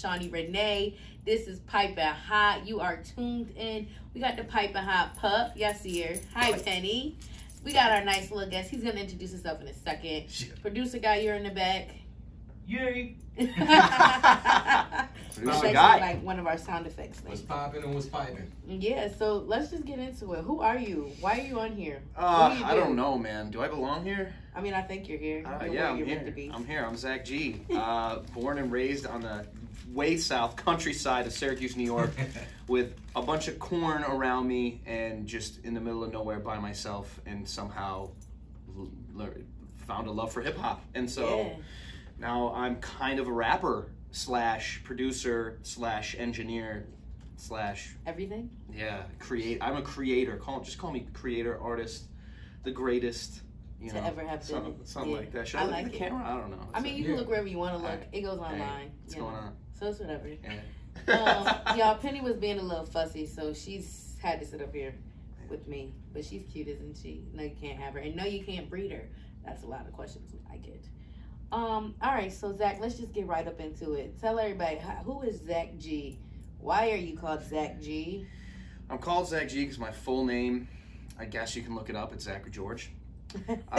Shawnee Renee. This is Piping Hot. You are tuned in. We got the Piping Hot pup. Yes, here. Hi, Penny. We got our nice little guest. He's gonna introduce himself in a second. Producer guy, you're in the back. Yay! That's Producer guy. like one of our sound effects. What's popping and what's piping? Yeah, so let's just get into it. Who are you? Why are you on here? Uh, you I do? don't know, man. Do I belong here? I mean, I think you're here. Uh, You're yeah, I'm you're here. meant to be. I'm here. I'm Zach G. Uh, born and raised on the way south countryside of Syracuse, New York, with a bunch of corn around me and just in the middle of nowhere by myself, and somehow l- lear- found a love for hip hop. And so yeah. Now I'm kind of a rapper slash producer slash engineer slash Everything? yeah create. I'm a creator. Call just call me creator, artist, the greatest. You To know, ever have something, been something Yeah. like that. Should I I, like the it. camera? I don't know. I mean, you Yeah. can look wherever you want to look. Alright. It goes online. Hey, what's you going know. on? So it's whatever. Yeah. um, y'all, Penny was being a little fussy, so she's had to sit up here with me. But she's cute, isn't she? No, you can't have her, and no, you can't breed her. That's a lot of questions I get. Um, all right, so Zach, let's just get right up into it. Tell everybody who is Zach G. Why are you called Zach G? I'm called Zach G because my full name, I guess you can look it up. It's Zachary George. Uh,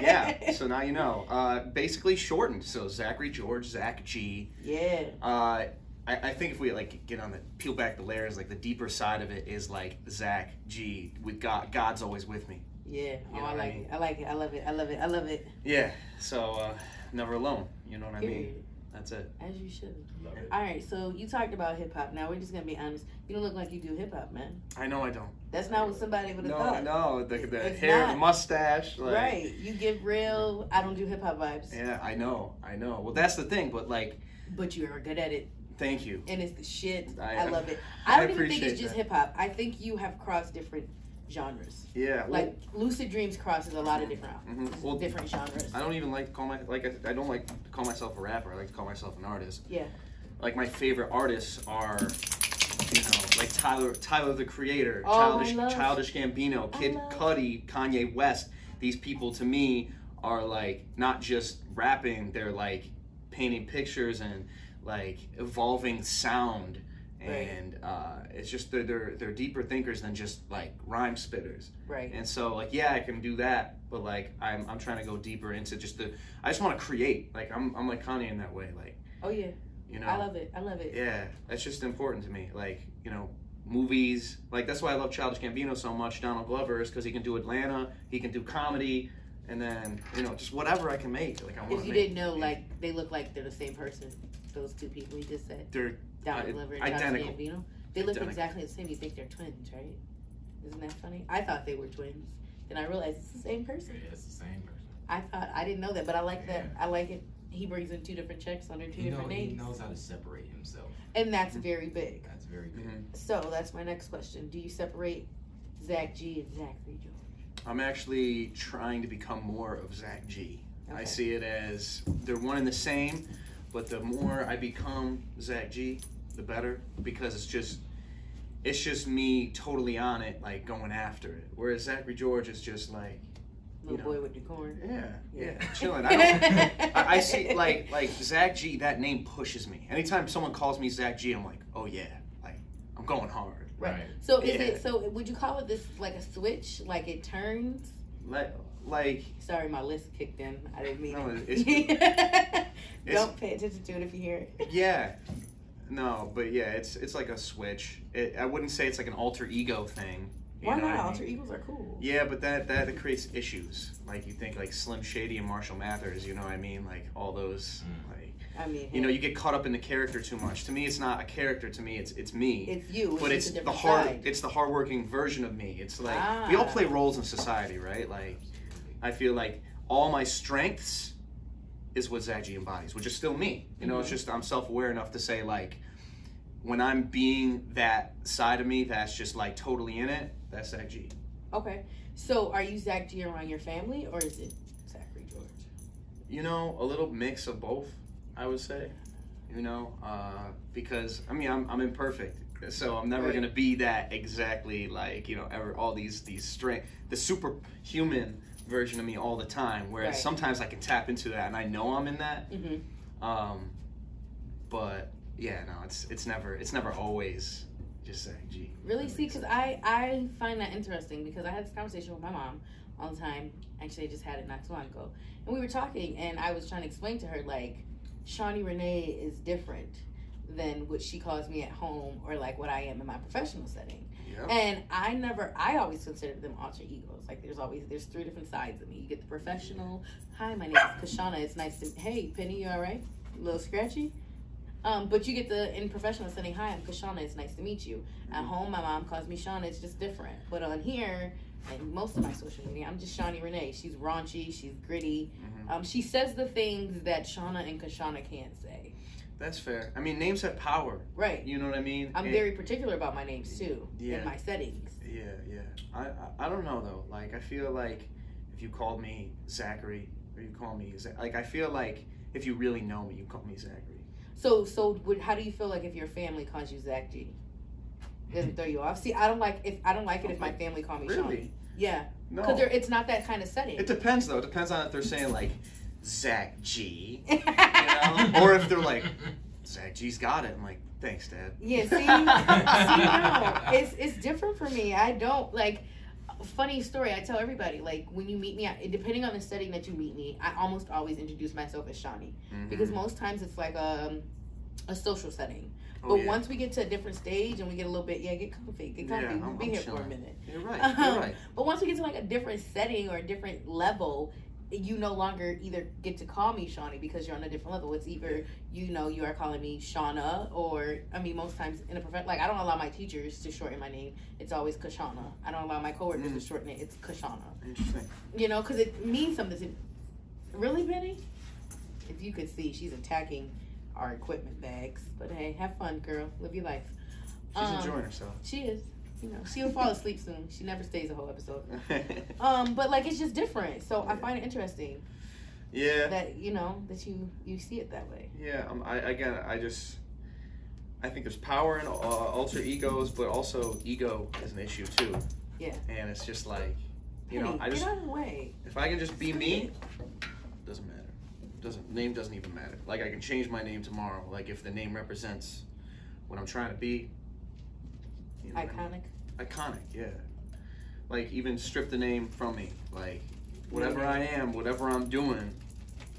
yeah. So now you know. Uh, basically shortened. So Zachary George, Zach G. yeah. Uh, I, I think if we like get on the peel back the layers, like the deeper side of it is like Zach G. With God, God's always with me. Yeah. Oh, You know I what I like mean? it. I like it. I love it. I love it. I love it. Yeah. So uh, never alone. You know what I mean? That's it. As you should. Love it. All right, so you talked about hip hop. Now we're just gonna be honest. You don't look like you do hip hop, man. I know I don't. That's not what somebody would have No, thought. no. The, the It's hair, not. the mustache. Like, Right. You give real. I don't do hip hop vibes, Yeah, I know, I know. Well, that's the thing, but like, but you are good at it, thank you. and it's the shit. I- I, love it. I I don't even think it's just hip hop. I think you have crossed different genres. Yeah, well, Like Lucid Dreams crosses a lot of different mhm. well, different genres. I don't even like to call my like I, I don't like to call myself a rapper. I like to call myself an artist. Yeah. Like my favorite artists are, you know, like Tyler Tyler the Creator, Oh, I Childish love- Childish Gambino, I Kid love- Cudi, Kanye West. These people to me are like not just rapping. They're like painting pictures and like evolving sound. Right. And uh, it's just they're, they're they're deeper thinkers than just like rhyme spitters. Right. And so like yeah, I can do that, but like I'm I'm trying to go deeper into just the I just want to create. Like I'm I'm like Kanye in that way. Like Oh yeah. you know. I love it. I love it. yeah, that's just important to me. Like you know, movies. Like that's why I love Childish Gambino so much. Donald Glover is because he can do Atlanta, he can do comedy, and then you know just whatever I can make. Like I want If you make. didn't know, like they look like they're the same person. Those two people you just said, They're Donald I- Glover and Childish identical. Gambino. They look Identical. exactly the same. You think they're twins, right? Isn't that funny? I thought they were twins. Then I realized it's the same Yeah, person. it's the same person. I thought I didn't know that, but I like that. I like it. He brings in two different checks under two He, know, different he names, knows how to separate himself. and that's very big. That's very good. Mhm. So that's my next question: Do you separate Zach G and Zachary George? I'm actually trying to become more of Zach G. I Okay. see it as they're one and the same, but the more I become Zach G, the better because it's just it's just me totally on it, like going after it. Whereas Zachary George is just like, Little know. boy with the corn. yeah, yeah, Yeah. chilling. I don't. I, I see like like Zach G. That name pushes me. Anytime someone calls me Zach G, I'm like, oh yeah, like I'm going hard. Right. So is Yeah. it? So would you call it this like a switch? Like it turns? Like like Sorry, my list kicked in. I didn't mean No, it. it's- Don't pay attention to it if you hear it. Yeah. No, but yeah, it's it's like a switch. It, I wouldn't say it's like an alter ego thing. Why not? what I Alter egos are cool. Yeah, but that that creates issues. Like you think like Slim Shady and Marshall Mathers, you know what I mean? Like all those Mm. like I mean, you know, you get caught up in the character too much. To me it's not a character, to me it's it's me. it's you. but just it's the hard side. it's the hardworking version of me. It's like we all Ah. play roles in society, right? Like I feel like all my strengths is what G embodies, which is still me. You know, it's Mhm. just I'm self aware enough to say like when I'm being that side of me that's just like totally in it, that's Zach G. Okay. So are you Zach G around your family or is it Zachary George? You know, a little mix of both, I would say. You know, uh, because I mean I'm I'm imperfect. So I'm never Right. gonna be that exactly like, you know, ever all these these strength the superhuman version of me all the time. Whereas Right. sometimes I can tap into that and I know I'm in that. Mm-hmm. Um, but yeah, no, it's it's never it's never always just Zach G. Really? See, because I I find that interesting because I had this conversation with my mom all the time. Actually, I just had it not too long ago, and we were talking, and I was trying to explain to her like, Shawnee Renee is different than what she calls me at home or like what I am in my professional setting. Yep. And I never, I always considered them alter egos. Like there's always, there's three different sides of me. You get the professional. Hi, my name is Kashana. It's nice to, hey, Penny, you all right? A little scratchy? Um, but you get the in professional setting. Hi, I'm Kashana. It's nice to meet you. At home, my mom calls me Shauna. It's just different. But on here, and most of my social media, I'm just Shawnee Renee. She's raunchy. She's gritty. Mhm. Um, she says the things that Shauna and Kashana can't say. That's fair. I mean, names have power. Right. You know what I mean? I'm And- very particular about my names too Yeah. in my settings. Yeah, yeah. I, I I don't know though. Like I feel like if you called me Zachary or you call me Za- like I feel like if you really know me, you call me Zachary. So, so would, how do you feel like if your family calls you Zach G? Doesn't throw you off? See, I don't like if I don't like it if my family call me Really? Shawnee. Yeah, No. because it's not that kind of setting. It depends though. It depends on if they're saying like Zach G, you know, or if they're like Zach G's got it. I'm like, thanks, Dad. Yeah, see, see, no, it's it's different for me. I don't like. Funny story. I tell everybody like when you meet me, I- depending on the setting that you meet me, I almost always introduce myself as Shawnee Mhm. because most times it's like a a social setting. Oh, But yeah. once we get to a different stage and we get a little bit, yeah, get comfy, get comfy. Yeah, we'll I'm- be I'm here for a minute. you're right. Um, You're right. But once we get to like a different setting or a different level, you no longer either get to call me Shawnee because you're on a different level. It's either you know you are calling me Shauna or I mean most times in a prof like I don't allow my teachers to shorten my name. It's always Kashana. I don't allow my coworkers Mm. to shorten it. It's Kashana. Interesting. You know, because it means something to. Really, Penny? If you could see, she's attacking our equipment bags. But hey, have fun, girl. Live your life. She's Um, enjoying herself. She is. You know, she'll fall asleep soon. She never stays a whole episode. Um, but like it's just different. So I find it interesting yeah. that you know that you you see it that way. Yeah, um, I again, I just, I think there's power in uh, alter egos, but also ego is an issue too. Yeah. And it's just like, you Penny, know, I just get out of the way. if I can just be me, doesn't matter. Doesn't name doesn't even matter. Like I can change my name tomorrow. Like if the name represents what I'm trying to be. You know what I mean? Iconic. Iconic, yeah. Like even strip the name from me. Like whatever I am, whatever I'm doing.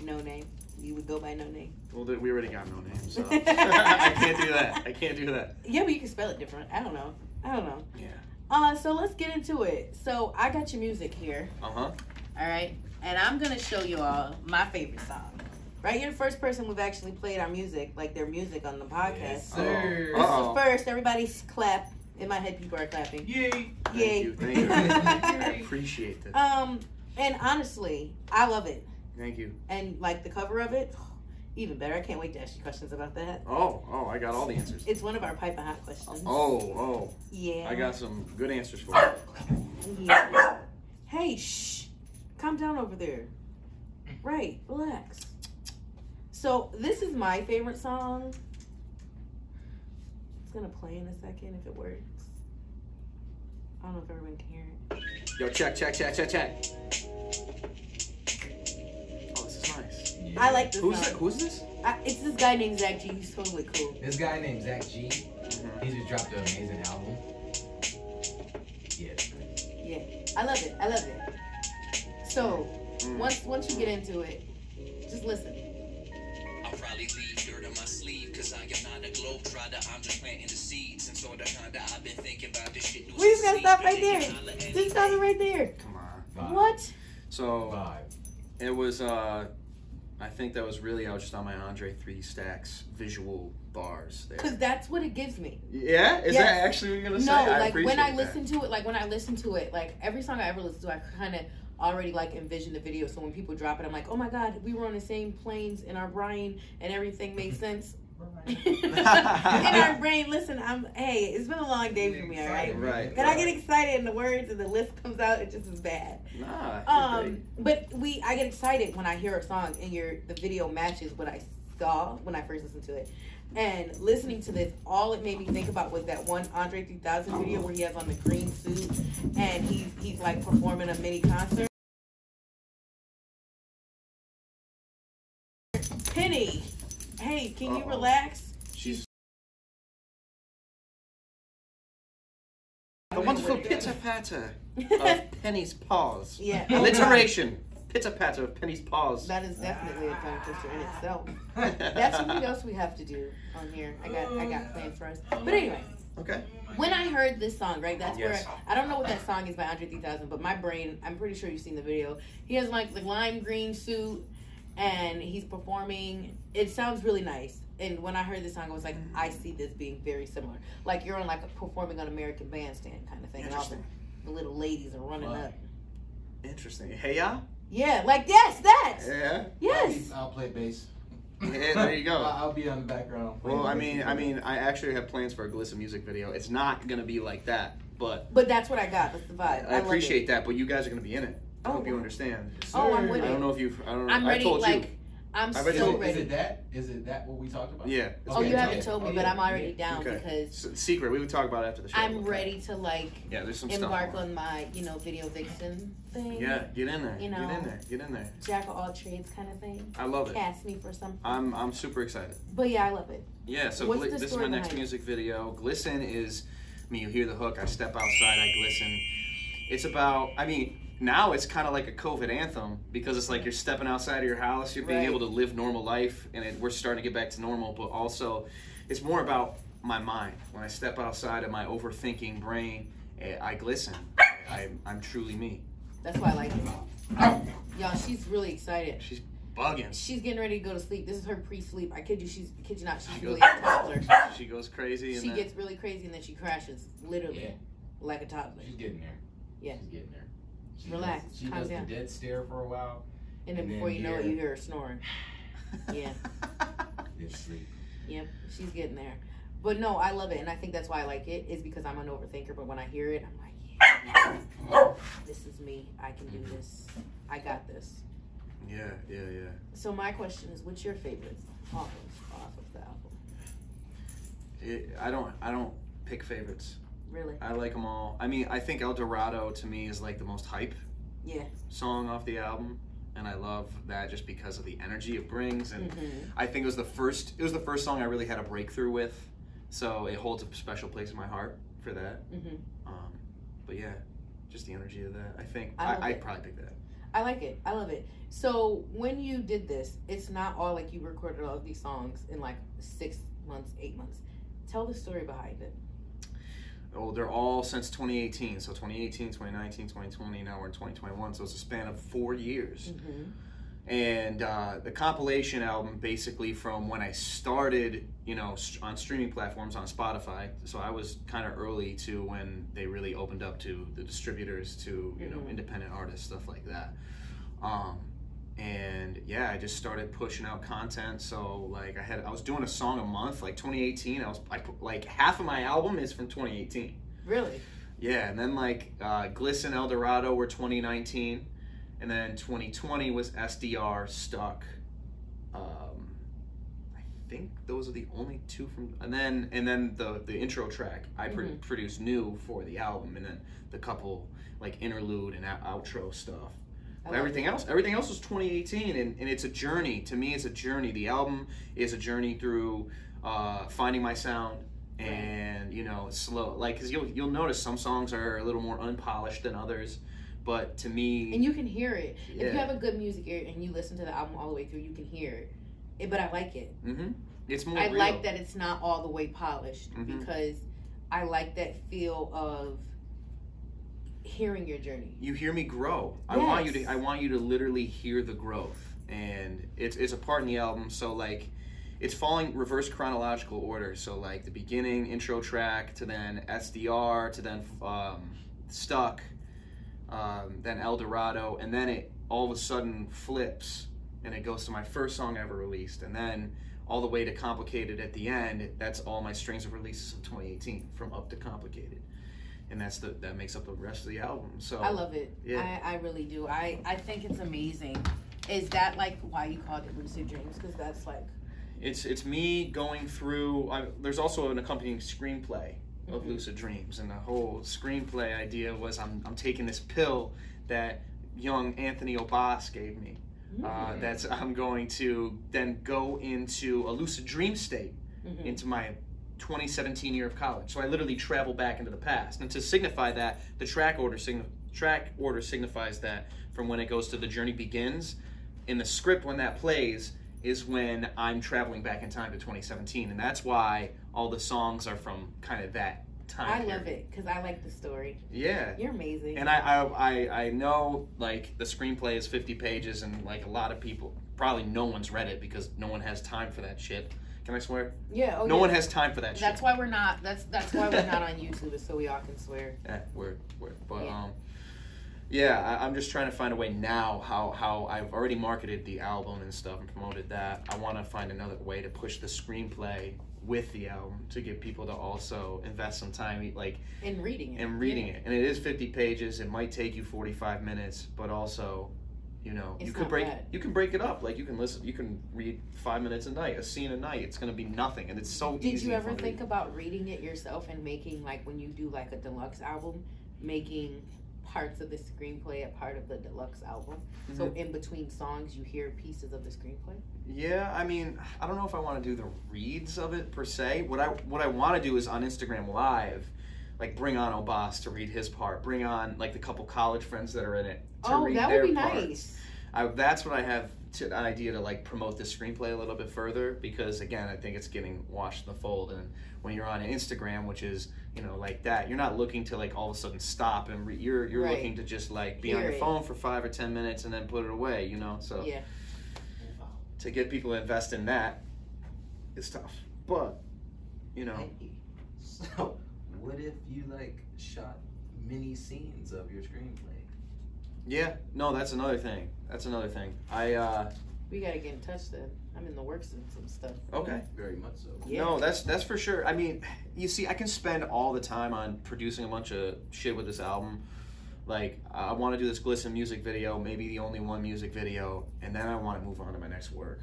No name. You would go by no name. Well, we already got no name, so I can't do that. I can't do that. Yeah, but you can spell it different. I don't know. I don't know. Yeah. Uh, so let's get into it. So I got your music here. Uh huh. All right, and I'm gonna show you all my favorite song. Right, you're the first person we've actually played our music, like their music, on the podcast. Yes, This sir. Uh-oh. is the first. Everybody's clap. In my head, people are clapping. Yay. Thank Yay. you. Thank you. I appreciate that. Um, and honestly, I love it. Thank you. And like the cover of it, even better. I can't wait to ask you questions about that. Oh, oh, I got all the answers. It's one of our Piping Hot questions. Oh, oh, yeah. I got some good answers for you. Yeah. Hey, shh. Calm down over there. Right, relax. So, this is my favorite song. It's gonna play in a second if it works. I don't know if everyone can hear it. Yo, check, check, check, check, check. Oh, this is nice. I like this Who's song. it? Who's this? I, it's this guy named Zach G. He's totally cool. This guy named Zach G. Mhm. He just dropped an amazing album. Yeah. Yeah, I love it. I love it. So, Mm. once once you get into it, just listen. I'll probably leave dirt on my sleeve, cause I am not a globe trotter. I'm just planting the seeds. And so the kinda I've been thinking about this shit. We just gotta stop right there. Just stop it right there. Come on. Vibe. What? So Vibe. it was. uh I think that was really. I was just on my Andre Three Stacks visual bars there. Because that's what it gives me. Yeah, is Yes. that actually what you're gonna No, say? I like when I that. listen to it, like when I listen to it, like every song I ever listen to, I kind of already like envision the video. So when people drop it, I'm like, oh my god, we were on the same planes in our brain, and everything made sense. In our brain, listen, I'm hey, it's been a long day for me, all right. Right. And I get excited, and the words and the list comes out, it just is bad. Nah. Um, but we, I get excited when I hear a song and your the video matches what I saw when I first listened to it. And listening to this, all it made me think about was that one Andre 3000 video where he has on the green suit and he's he's like performing a mini concert. Wait, can you Uh-oh. relax? She's a wonderful pitter patter of Penny's paws. Yeah. Alliteration. Pitter patter of Penny's paws. That is definitely a tongue twister in itself. That's something else we have to do on here. I got I got plans for us. But anyway. Okay. When I heard this song, right, that's Yes. where I, I don't know what that song is by Andre 3000, but my brain, I'm pretty sure you've seen the video. He has like the lime green suit and he's performing. It sounds really nice. And when I heard this song, I was like, mm-hmm. I see this being very similar. Like you're on like a performing on American Bandstand kind of thing. And all the, Interesting. the little ladies are running Wow. up. Interesting. Hey, yeah? Yeah, like yes, that. Yeah. Yes. I'll, play bass. Yeah, there you go. I'll, I'll be on the background. Well, I mean, I mean, I actually have plans for a Glisten music video. It's not gonna be like that, but But that's what I got. That's the vibe. I love appreciate that. But you guys are gonna be in it. I Oh, hope you wow. understand. Oh, I'm with I it. don't know if you've. I don't know. I'm I ready. told Like you. I'm I so bet you- Is it, ready. is it that? Is it that what we talked about? Yeah. Oh, Okay, you haven't yeah. told me, Oh, but yeah, I'm already yeah. down Okay. because S- secret. We would talk about it after the show. I'm okay? ready to like Yeah, there's some embark stuff. on my, you know, video vixen thing. Yeah, get in there. You know. Get in there. Get in there. Jack of all trades kind of thing. I love it. Cast me for something. I'm I'm super excited. but yeah, I love it. Yeah, so What's gli- the this is story my next behind it? music video. Glisten is I mean, you hear the hook, I step outside, I glisten. It's about I mean, now it's kind of like a COVID anthem because it's like you're stepping outside of your house, you're being Right. able to live normal life, and it, we're starting to get back to normal. But also, it's more about my mind. When I step outside of my overthinking brain, eh, I glisten. I, I'm truly me. That's why I like it. Y'all, she's really excited. She's bugging. She's getting ready to go to sleep. This is her pre-sleep. I kid you, she's I kid you not, she's She really goes- a toddler. She goes crazy. She then, gets really crazy and then she crashes, literally, Yeah. like a toddler. She's getting there. Yeah. She's getting there. She Relax, Does, she calm does down. the dead stare for a while. And then And then before you know it, you hear her snoring. Yeah. Sleep. Yep, she's getting there. But no, I love it, and I think that's why I like it. Is because I'm an overthinker. But when I hear it, I'm like, yeah, this is me. I can do mm-hmm. this. I got this. yeah, yeah, yeah. So my question is, what's your favorite off of off of the album? It, I don't I don't pick favorites. Really? I like them all. I mean, I think El Dorado to me is like the most hype Yeah. song off the album, and I love that just because of the energy it brings. And Mm-hmm. I think it was the first it was the first song I really had a breakthrough with, so it holds a special place in my heart for that. Mm-hmm. Um, but yeah, just the energy of that. I think I I, I'd probably pick that. I like it. I love it. So when you did this, it's not all like you recorded all of these songs in like six months, eight months. Tell the story behind it. Oh, they're all since 2018. So 2018, 2019, 2020. Now we're in 2021. So it's a span of four years. Mm-hmm. and uh, the compilation album basically from when I started, you know, on streaming platforms on Spotify. So I was kind of early to when they really opened up to the distributors, to you know, Mhm. independent artists, stuff like that. Um, and yeah, I just started pushing out content. So like I had, I was doing a song a month. Like 2018, I was I put, like half of my album is from 2018. Really? Yeah, and then like uh, Glisten El Dorado were 2019, and then 2020 was SDR Stuck. Um, I think those are the only two from, and then and then the the intro track I pr- Mhm. produced new for the album, and then the couple like interlude and outro stuff. But everything else, everything else was 2018, and, and it's a journey. To me, it's a journey. The album is a journey through uh, finding my sound, and you know, slow. Like, cause you'll you'll notice some songs are a little more unpolished than others, but to me, And you can hear it. If you have a good music ear and you listen to the album all the way through, you can hear it. it but I like it. hmm it's more. I real. like that it's not all the way polished Mhm. because I like that feel of hearing your journey. you hear me grow. I want you to I want you to literally hear the growth. And it's it's a part in the album, so like it's following reverse chronological order. So like the beginning intro track to then SDR to then um, Stuck, um, then El Dorado, and then it all of a sudden flips and it goes to my first song ever released, and then all the way to Complicated at the end. That's all my strings of releases of 2018 from up to Complicated, and that's the that makes up the rest of the album. So I love it. Yeah. I, I really do. I, I think it's amazing. Is that like why you called it Lucid Dreams? Because that's like It's it's me going through. I, there's also an accompanying screenplay of Mhm. Lucid Dreams, and the whole screenplay idea was I'm I'm taking this pill that young Anthony Obas gave me. Uh, Mm. that's I'm going to then go into a lucid dream state Mhm. into my 2017 year of college. So I literally travel back into the past. And to signify that, the track order sign track order signifies that from when it goes to the journey begins. In the script, when that plays, is when I'm traveling back in time to 2017, and that's why all the songs are from kind of that time. I period. love it because I like the story. Yeah. You're amazing. And I, I, I, I know like the screenplay is 50 pages, and like a lot of people, probably no one's read it because no one has time for that shit. Can I swear? yeah. Oh, no yeah. one has time for that shit. That's why we're not. That's that's why we're not on YouTube, is so we all can swear. Eh, word, word. But Yeah. um, yeah, I, I'm just trying to find a way now how how I've already marketed the album and stuff and promoted that. I want to find another way to push the screenplay with the album to get people to also invest some time, like in reading it. in reading it. And it is 50 pages. It might take you 45 minutes, but also. You know, you It's could not break bad. you can break it up. Like you can listen, you can read five minutes a night, a scene a night. It's gonna be nothing, and it's so Did you ever think about reading it yourself and making like when you do like a deluxe album, making parts of the screenplay a part of the deluxe album? So Mm-hmm. in between songs, you hear pieces of the screenplay. Yeah, I mean, I don't know if I want to do the reads of it per se. What I what I want to do is on Instagram Live, like bring on Obas to read his part, bring on like the couple college friends that are in it to oh, read that their would be parts. nice. I, that's what I have to, an idea to like promote the screenplay a little bit further because again, I think it's getting washed in the fold. And when you're on Instagram, which is you know like that, you're not looking to like all of a sudden stop and re- you're you're Right. looking to just like be on your it. phone for five or ten minutes and then put it away. You know, so Yeah. to get people to invest in that is tough. But you know, Hey, so what if you like shot mini scenes of your screenplay? Yeah, no, that's another thing. That's another thing. I uh We gotta get in touch then. I'm in the works and some stuff. okay. Very much so. Yeah. No, that's that's for sure. I mean, you see, I can spend all the time on producing a bunch of shit with this album. Like, I want to do this glisten music video, maybe the only one music video, and then I want to move on to my next work.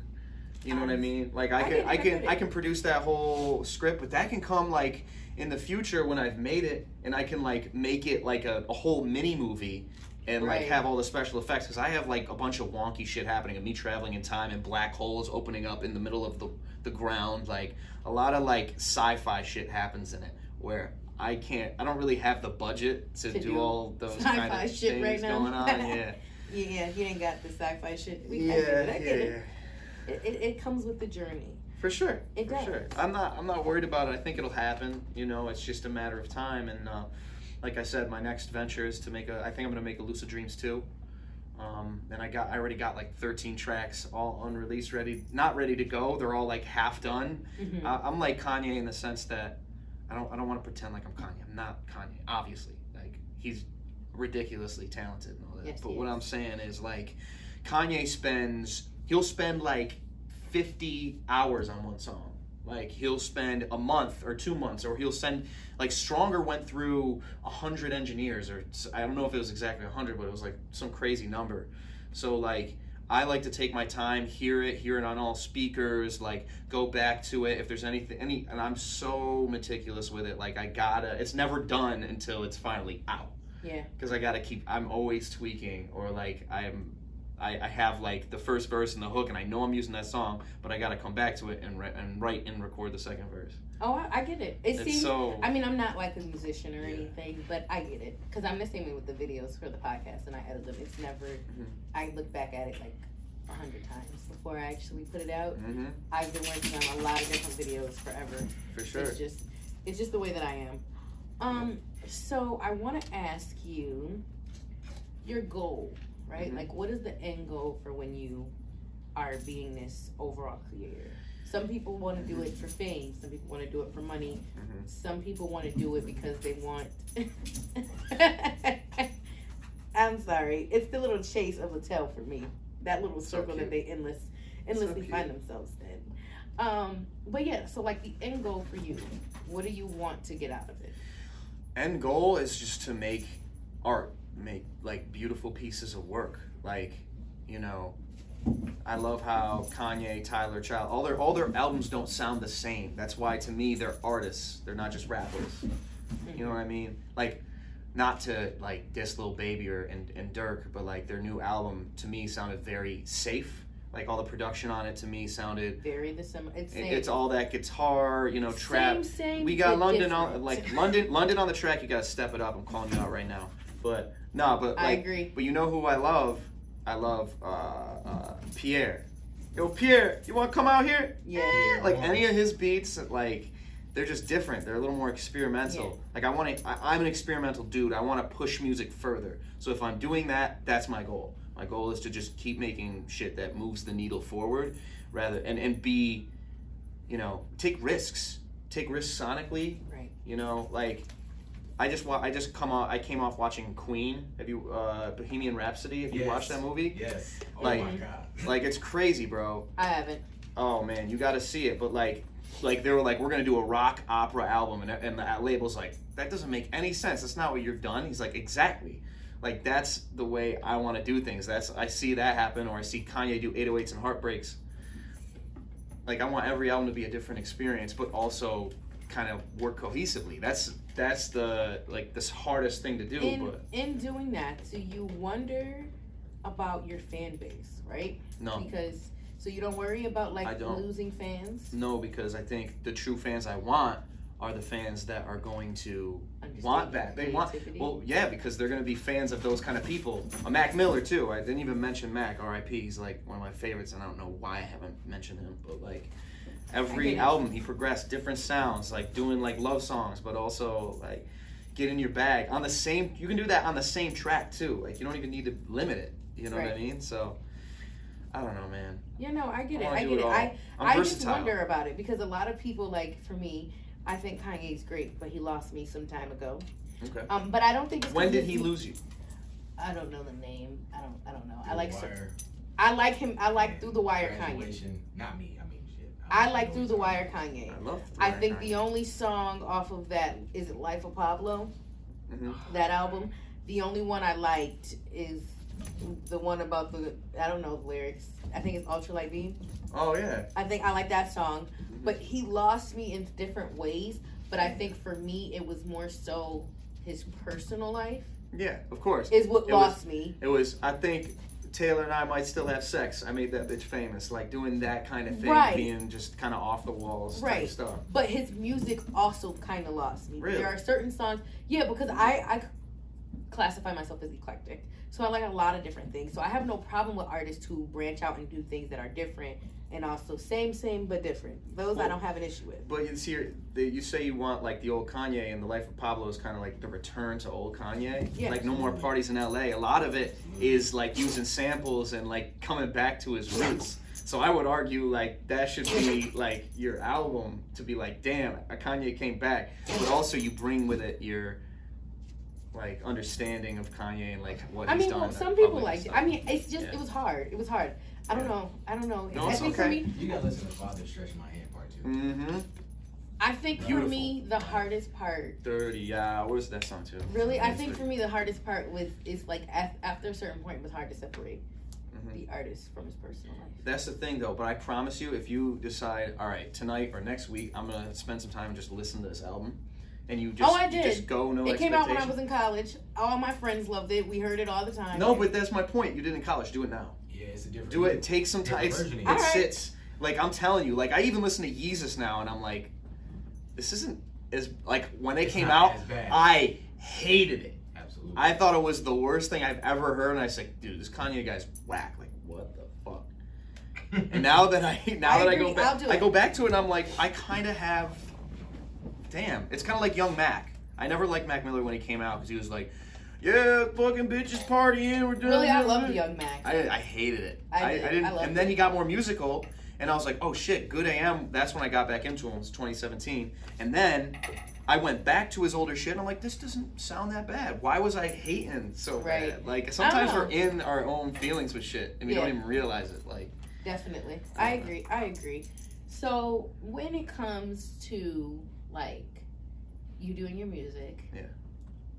You know what I mean? Like, I I can, get it, I I can, it. I can produce that whole script, but that can come like in the future when I've made it, and I can like make it like a, a whole mini movie. And like have all the special effects because I have like a bunch of wonky shit happening of me traveling in time and black holes opening up in the middle of the the ground. Like a lot of like sci-fi shit happens in it where I can't. I don't really have the budget to, To do, do all those sci-fi kind of shit things right now. going on. Yeah, Yeah, you ain't got the sci-fi shit. We, yeah, I get it. I get yeah. it. It, it. It comes with the journey. For sure, It for does. sure. I'm not. I'm not worried about it. I think it'll happen. You know, it's just a matter of time. And uh, like I said, my next venture is to make a. I think I'm gonna make a Lucid Dreams too. Um, and I got. I already got like 13 tracks, all unreleased, ready, not ready to go. They're all like half done. Mhm. I, I'm like Kanye in the sense that I don't. I don't want to pretend like I'm Kanye. I'm not Kanye. Obviously, like he's ridiculously talented and all that. Yes, but what is. I'm saying is like Kanye spends. He'll spend like 50 hours on one song. Like he'll spend a month or two months, or he'll send like Stronger went through a hundred engineers, or I don't know if it was exactly a hundred, but it was like some crazy number. So like I like to take my time, hear it, hear it on all speakers, like go back to it if there's anything, any, and I'm so meticulous with it. Like I gotta, it's never done until it's finally out Yeah. because I gotta keep. I'm always tweaking, or like I'm, I, I have like the first verse and the hook, and I know I'm using that song, but I gotta come back to it and ri- and write and record the second verse. Oh, I, I get it. It It's seems. so I mean, I'm not like a musician or Yeah. anything, but I get it because I'm the same way with the videos for the podcast, and I edit them. It's never. Mhm. I look back at it like a hundred times before I actually put it out. hmm I've been working on a lot of different videos forever. for sure. It's just, it's just the way that I am. Um, so I want to ask you your goal, right? Mhm. Like, what is the end goal for when you are being this overall creator? Some people want to do it for fame. Some people want to do it for money. Mhm. Some people want to do it because they want. I'm sorry. It's the little chase of the tail for me. That little So circle that they endless, endlessly cute. find themselves in. Um, but yeah, so like the end goal for you, what do you want to get out of it? End goal is just to make art, make like beautiful pieces of work. Like, you know, I love how Kanye, Tyler, Child, all their all their albums don't sound the same. That's why to me they're artists. They're not just rappers. You know what I mean? Like, not to like diss Lil Baby or and, and Durk, but like their new album to me sounded very safe. Like all the production on it to me sounded. Very the same. It's it- It's all that guitar, you know, trap. Same, same, we got London on like London London on the track. You gotta step it up. I'm calling you out right now. But no, but like, I agree. But you know who I love? I love uh, uh, Pierre. Yo, Pierre, you want to come out here? Yeah. Eh, Like any of his beats, like they're just different. They're a little more experimental. Yeah. Like I want to. I'm an experimental dude. I want to push music further. So if I'm doing that, that's my goal. My goal is to just keep making shit that moves the needle forward, rather and and be, you know, take risks. Take risks sonically. Right. You know, like I just wa- I just come off. I came off watching Queen. Have you uh, Bohemian Rhapsody? Have you Yes. watched that movie? Yes. Oh Like- my god. Like it's crazy, bro. I haven't. Oh man, you got to see it. But like, like they were like, we're gonna do a rock opera album, and, and the label's like, that doesn't make any sense. That's not what you're done. He's like, exactly. Like that's the way I want to do things. That's I see that happen, or I see Kanye do 808s and heartbreaks. Like I want every album to be a different experience, but also kind of work cohesively. That's that's the like this hardest thing to do. In but in doing that, do you wonder about your fan base, right? no, Because so you don't worry about like losing fans. no, because I think the true fans I want are the fans that are going to Understand want that. They want well, yeah, because they're going to be fans of those kind of people. A Mac Miller too. I didn't even mention Mac. R.I.P. He's like one of my favorites, and I don't know why I haven't mentioned him, but like every album he progressed different sounds, like doing like love songs, but also like get in your bag on the same. You can do that on the same track too. Like you don't even need to limit it. You know what I mean? So I don't know, man. Yeah, no, I get I it. I get it it. I I'm I just versatile. wonder about it because a lot of people like for me, I think Kanye's great, but he lost me some time ago. Okay. Um, but I don't think it's When 'cause did he lose you? I don't know the name. I don't. I don't know. I like. cer- Wire, I like him. I like Through the Wire Kanye. Not me. I mean shit. I don't like Through the Wire Kanye. I love. I think the only song off of that is it Life of Pablo. Mhm. That album. The only one I liked is the one about the I don't know the lyrics. I think it's Ultralight Beam. Oh yeah. I think I like that song. But he lost me in different ways. But I think for me it was more so his personal life Yeah, of course. is what It was- lost me. It was. I think Taylor and I might still have sex. I made that bitch famous, like doing that kind of thing, Right. being just kind of off the walls Right. stuff. But his music also kind of lost me. Really? There are certain songs, yeah, because I I classify myself as eclectic, so I like a lot of different things. So I have no problem with artists who branch out and do things that are different and also same same but different. Those I don't have an issue with. But you see, you say you want like the old Kanye, and the life of Pablo is kind of like the return to old Kanye. Yeah. Like no more parties in L.A. A lot of it is like using samples and like coming back to his roots. So I would argue like that should be like your album to be like, damn, a Kanye came back, but also you bring with it your like understanding of Kanye and like what I he's mean, done. well, in some public people and liked it. I mean, it's just Yeah. it was hard. It was hard. I don't Yeah. know. I don't know. No, I it's think for okay. me, You gotta listen to Father Stretch My Hand Part 2. Mm-hmm. I think for Beautiful. me the hardest part Thirty Yeah. hours. That song too. Really, I think the- for me the hardest part was is like after a certain point it was hard to separate Mhm. the artist from his personal life. That's the thing, though. But I promise you, if you decide, all right, tonight or next week, I'm gonna spend some time and just listen to this album, and you oh, just, Oh, I did. just go no it came out when I was in college. All my friends loved it. We heard it all the time. No, but that's my point. You did in college. Do it now. Yeah, it's a different. Do it. Take some time. It's, it version of it. sits. Like I'm telling you. Like I even listen to Yeezus now, and I'm like, this isn't as like when they It's came out. I hated it. Absolutely. I thought it was the worst thing I've ever heard, and I was like, dude, this Kanye guy's whack. Like, what the fuck? And now that I now I that I go back, I'll do I it. go back to it, and I'm like, I kind of have. Damn, it's kind of like Young Mac. I never liked Mac Miller when he came out because he was like, "Yeah, fucking bitches partying, we're doing." really, I it." loved Young Mac. I, I hated it. I I, did. I didn't. I and then it. he got more musical, and I was like, "Oh shit, Good AM." That's when I got back into him. It was 2017, and then I went back to his older shit. and I'm like, this doesn't sound that bad. Why was I hating so Right. bad? Like sometimes we're in our own feelings with shit, and we Yeah. don't even realize it. Like, Definitely, I agree. I agree. So when it comes to like you doing your music, Yeah.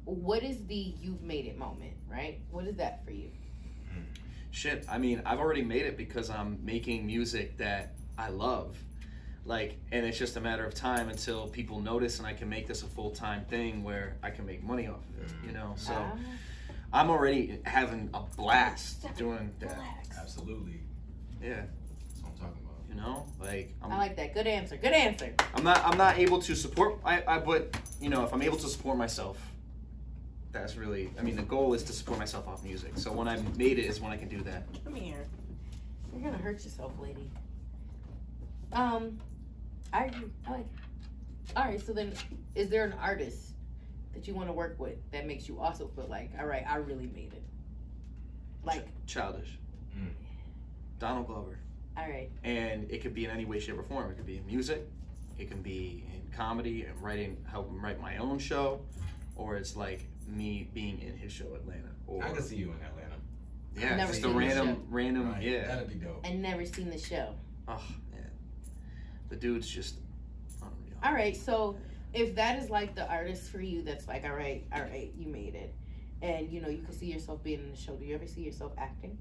What is the you've made it moment, right? What is that for you? shit. I mean, I've already made it because I'm making music that I love. Like, and it's just a matter of time until people notice, and I can make this a full time thing where I can make money off of it. You know, so. Ah, I'm already having a blast doing that. relax. Absolutely. Yeah, That's what I'm talking about. you know, like I'm, I like that. Good answer. Good answer. I'm not I'm not able to support I, I but you know if I'm able to support myself that's really I mean the goal is to support myself off music so when I made it is when I can do that Come here. You're gonna hurt yourself, lady. Um, I agree. I like. All right. So then, is there an artist that you want to work with that makes you also feel like, all right, I really made it? Like, childish Mm. Donald Glover all right. and it could be in any way shape or form it could be in music it can be in comedy and writing helping write my own show or it's like me being in his show Atlanta or I can see you in Atlanta. yeah Never just a random random Right, yeah That'd be dope. I never seen the show. oh man the dude's just unreal All right. So if that is like the artist for you, that's like, all right, all right, you made it, and you know you can see yourself being in the show. Do you ever see yourself acting?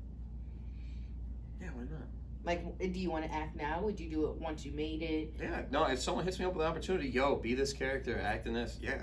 yeah why not Like, do you want to act now? Would you do it once you made it? Yeah, no, if someone hits me up with an opportunity, yo, be this character, act in this, yeah.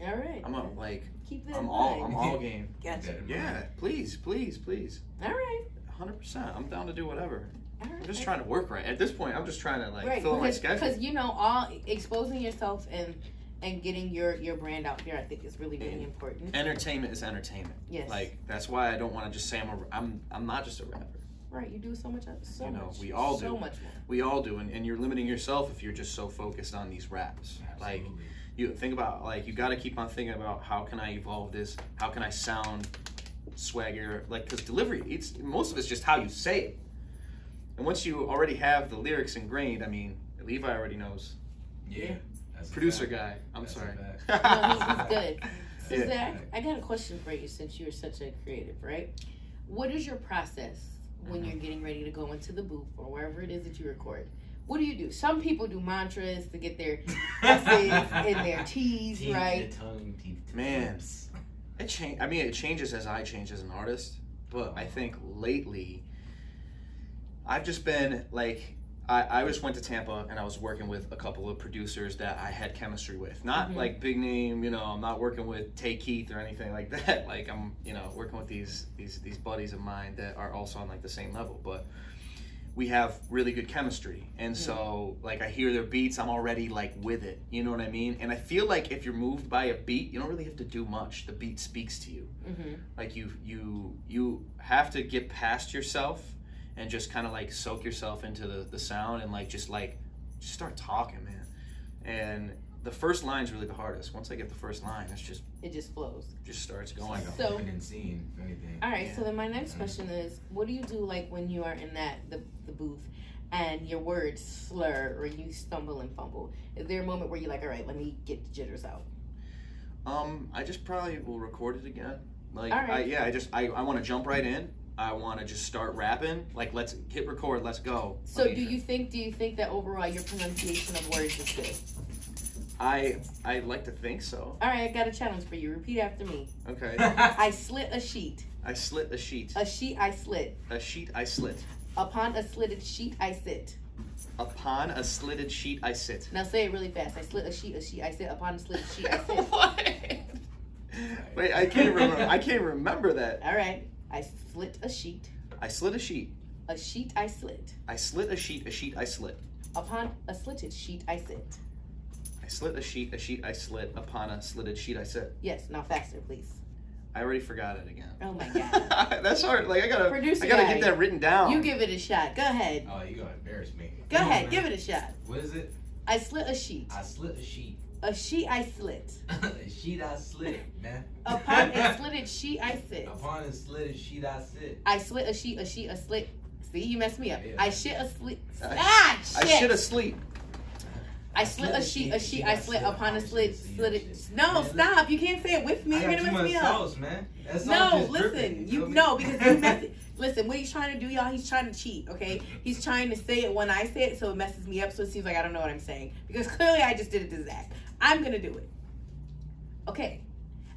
All right. I'm a, like, Keep that I'm in all, mind. I'm all game. Gotcha. Yeah, please, please, please. All right. 100%. I'm down to do whatever. All right. I'm just trying to work right. At this point, I'm just trying to, like, right, fill in my schedule. because you know, all exposing yourself and and getting your your brand out there, I think is really really important. Entertainment is entertainment. Yes. Like, that's why I don't want to just say I'm a, I'm, I'm not just a rapper. Right, you do so much, other- so You know, much, we all so do. much more. We all do, and, and you're limiting yourself if you're just so focused on these raps. Like, you think about like you got to keep on thinking about how can I evolve this? How can I sound swagger? Like because delivery, it's most of it's just how you say it. And once you already have the lyrics ingrained, I mean, Levi already knows. yeah. That's Producer fact. guy, I'm That's sorry. fact. No, he's, he's good. So Yeah. Zach, I got a question for you since you're such a creative, right? What is your process when Mm-hmm. you're getting ready to go into the booth or wherever it is that you record? What do you do? Some people do mantras to get their S's and their T's Teeth right. to tongue, teeth to Man. It change. I mean, it changes as I change as an artist. But I think lately, I've just been like, I, I just went to Tampa and I was working with a couple of producers that I had chemistry with. Not Mhm. like big name, you know. I'm not working with Tay Keith or anything like that. Like I'm, you know, working with these these these buddies of mine that are also on like the same level, but. We have really good chemistry, and so like I hear their beats, I'm already like with it. You know what I mean? And I feel like if you're moved by a beat, you don't really have to do much. The beat speaks to you Mm-hmm. like you you you have to get past yourself and just kind of like soak yourself into the, the sound and like just like just start talking man and the first line's really the hardest once i get the first line it's just It just flows. just starts going like So- opening scene, if anything. All right. So then my next question is, what do you do like when you are in that the the booth and your words slur or you stumble and fumble? Is there a moment where you're like, all right, let me get the jitters out? um i just probably will record it again like All I, yeah i just i, I want to jump right in i want to just start rapping like let's hit record let's go So do you think do you think that overall your pronunciation of words is good? i i like to think so All right, I got a challenge for you. Repeat after me. okay I slit a sheet. i slit a sheet A sheet I slit. a sheet i slit Upon a slitted sheet I sit. upon a slitted sheet i sit Now say it really fast. I slit a sheet, a sheet I sit. Upon a slitted sheet I sit. what? Wait, I can't remember. I can't remember that. All right. I slit a sheet. I slit a sheet. A sheet I slit. I slit a sheet. A sheet I slit. Upon a slitted sheet I sit. I slit a sheet. A sheet I slit. Upon a slitted sheet I sit. Yes. Now faster, please. I already forgot it again. Oh my god. That's hard. Like I gotta. Producer I gotta guy. get that written down. You give it a shot. Go ahead. Oh, you gonna embarrass me. Go ahead. Give it a shot. What is it? I slit a sheet. I slit a sheet. A sheet I slit. a sheet I slit, man. Upon a slitted sheet I sit. Upon a slit a sheet I sit. I slit a sheet, a sheet, a slit. See, you messed me up. Yeah. I shit a slit. I- Ah, I shit. should have sleep. I slit a sheet, a sheet, I slit upon a slit, slit it. No, stop. You can't say it with me. You're gonna mess me up. man. That No, listen. You feel no, because you mess it. Listen, what he's trying to do, y'all, he's trying to cheat, okay? He's trying to say it when I say it, so it messes me up, so it seems like I don't know what I'm saying. Because clearly I just did it to Zach. I'm gonna do it. Okay.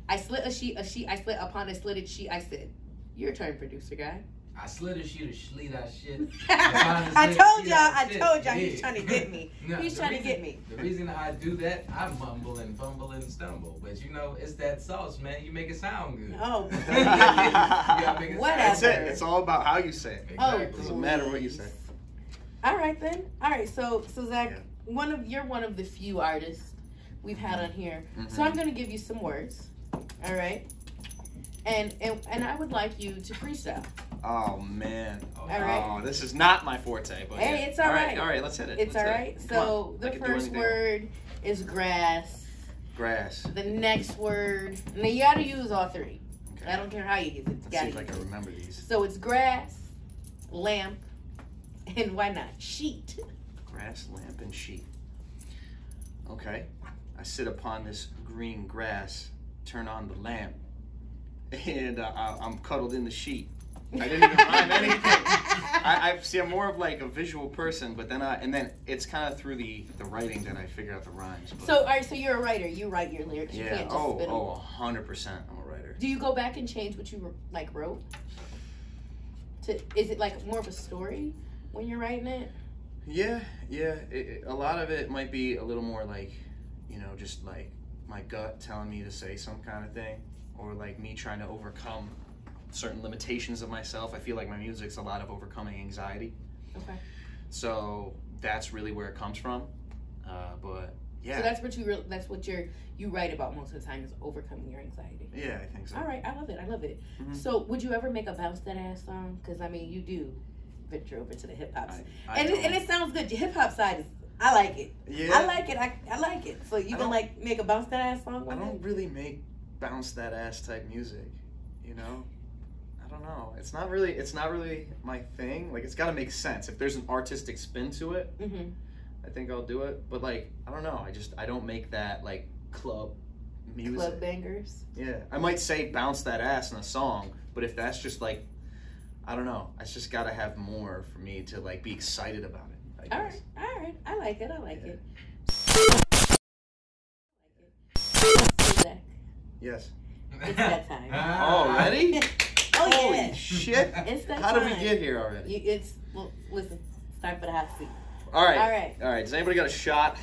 I slit a sheet, a sheet, I slit upon a slitted sheet, I sit. Your turn, producer guy. I slid a sheet of sleet that shit. I told y'all, I told y'all he's trying to get me. No, He's the trying to get me. The reason I do that, I mumble and fumble and stumble. But you know, it's that sauce, man. You make it sound good. Oh. You gotta make it Whatever. That's sound it. It's all about how you say it. good. Oh, Exactly. Doesn't matter what you say. All right then. All right. So so Zach, Yeah. one of you're one of the few artists we've had on here. So Mhm. I'm gonna give you some words. All right. And and and I would like you to freestyle. Oh man. Oh, All right. Oh, this is not my forte, but Hey, yeah. it's all all right. right. All right, let's hit it. It's Let's all right. it. So on. The first word is grass. grass. The next word. Now you gotta use all three. Okay. I don't care how you get it. Gotta if I use can it. remember these. So it's grass, lamp, and why not sheet? Grass, lamp, and sheet. Okay. I sit upon this green grass, turn on the lamp, and uh, I- I'm cuddled in the sheet. I didn't even rhyme anything. I, I see. I'm more of like a visual person, but then I and then it's kind of through the the writing that I figure out the rhymes. But So all right. So you're a writer. You write your lyrics. You yeah. just Oh, spit 'em. oh, hundred percent. I'm a writer. Do you go back and change what you like wrote? To is it like more of a story when you're writing it? Yeah, yeah. It, it- a lot of it might be a little more like, you know, just like my gut telling me to say some kind of thing, or like me trying to overcome certain limitations of myself. I feel like my music's a lot of overcoming anxiety. Okay. So that's really where it comes from. Uh, but yeah, So that's what you re- that's what you're you write about most of the time is overcoming your anxiety. yeah, I think so. All right, I love it. I love it. Mhm. So would you ever make a bounce that ass song? Because I mean, you do venture over to the hip hop, and it, and it sounds good. Your hip hop side is I like it. yeah, I like it. I, I like it. So you I can like make a bounce that ass song I don't really make bounce that ass type music, you know. I don't know. It's not really. It's not really my thing. Like it's got to make sense. If there's an artistic spin to it, Mm-hmm. I think I'll do it. But like, I don't know. I just I don't make that like club music. Club bangers. Yeah, I might say bounce that ass in a song, but if that's just like, I don't know. It's just got to have more for me to like be excited about it. I All guess. right, all right. I like it. I like Yeah. it. Yes. It's that time. Already? Oh Holy yeah, shit! it's that How time. did we get here already? You, it's well, listen. It's time for the hot seat. All right. All right. All right. Does anybody got a shot?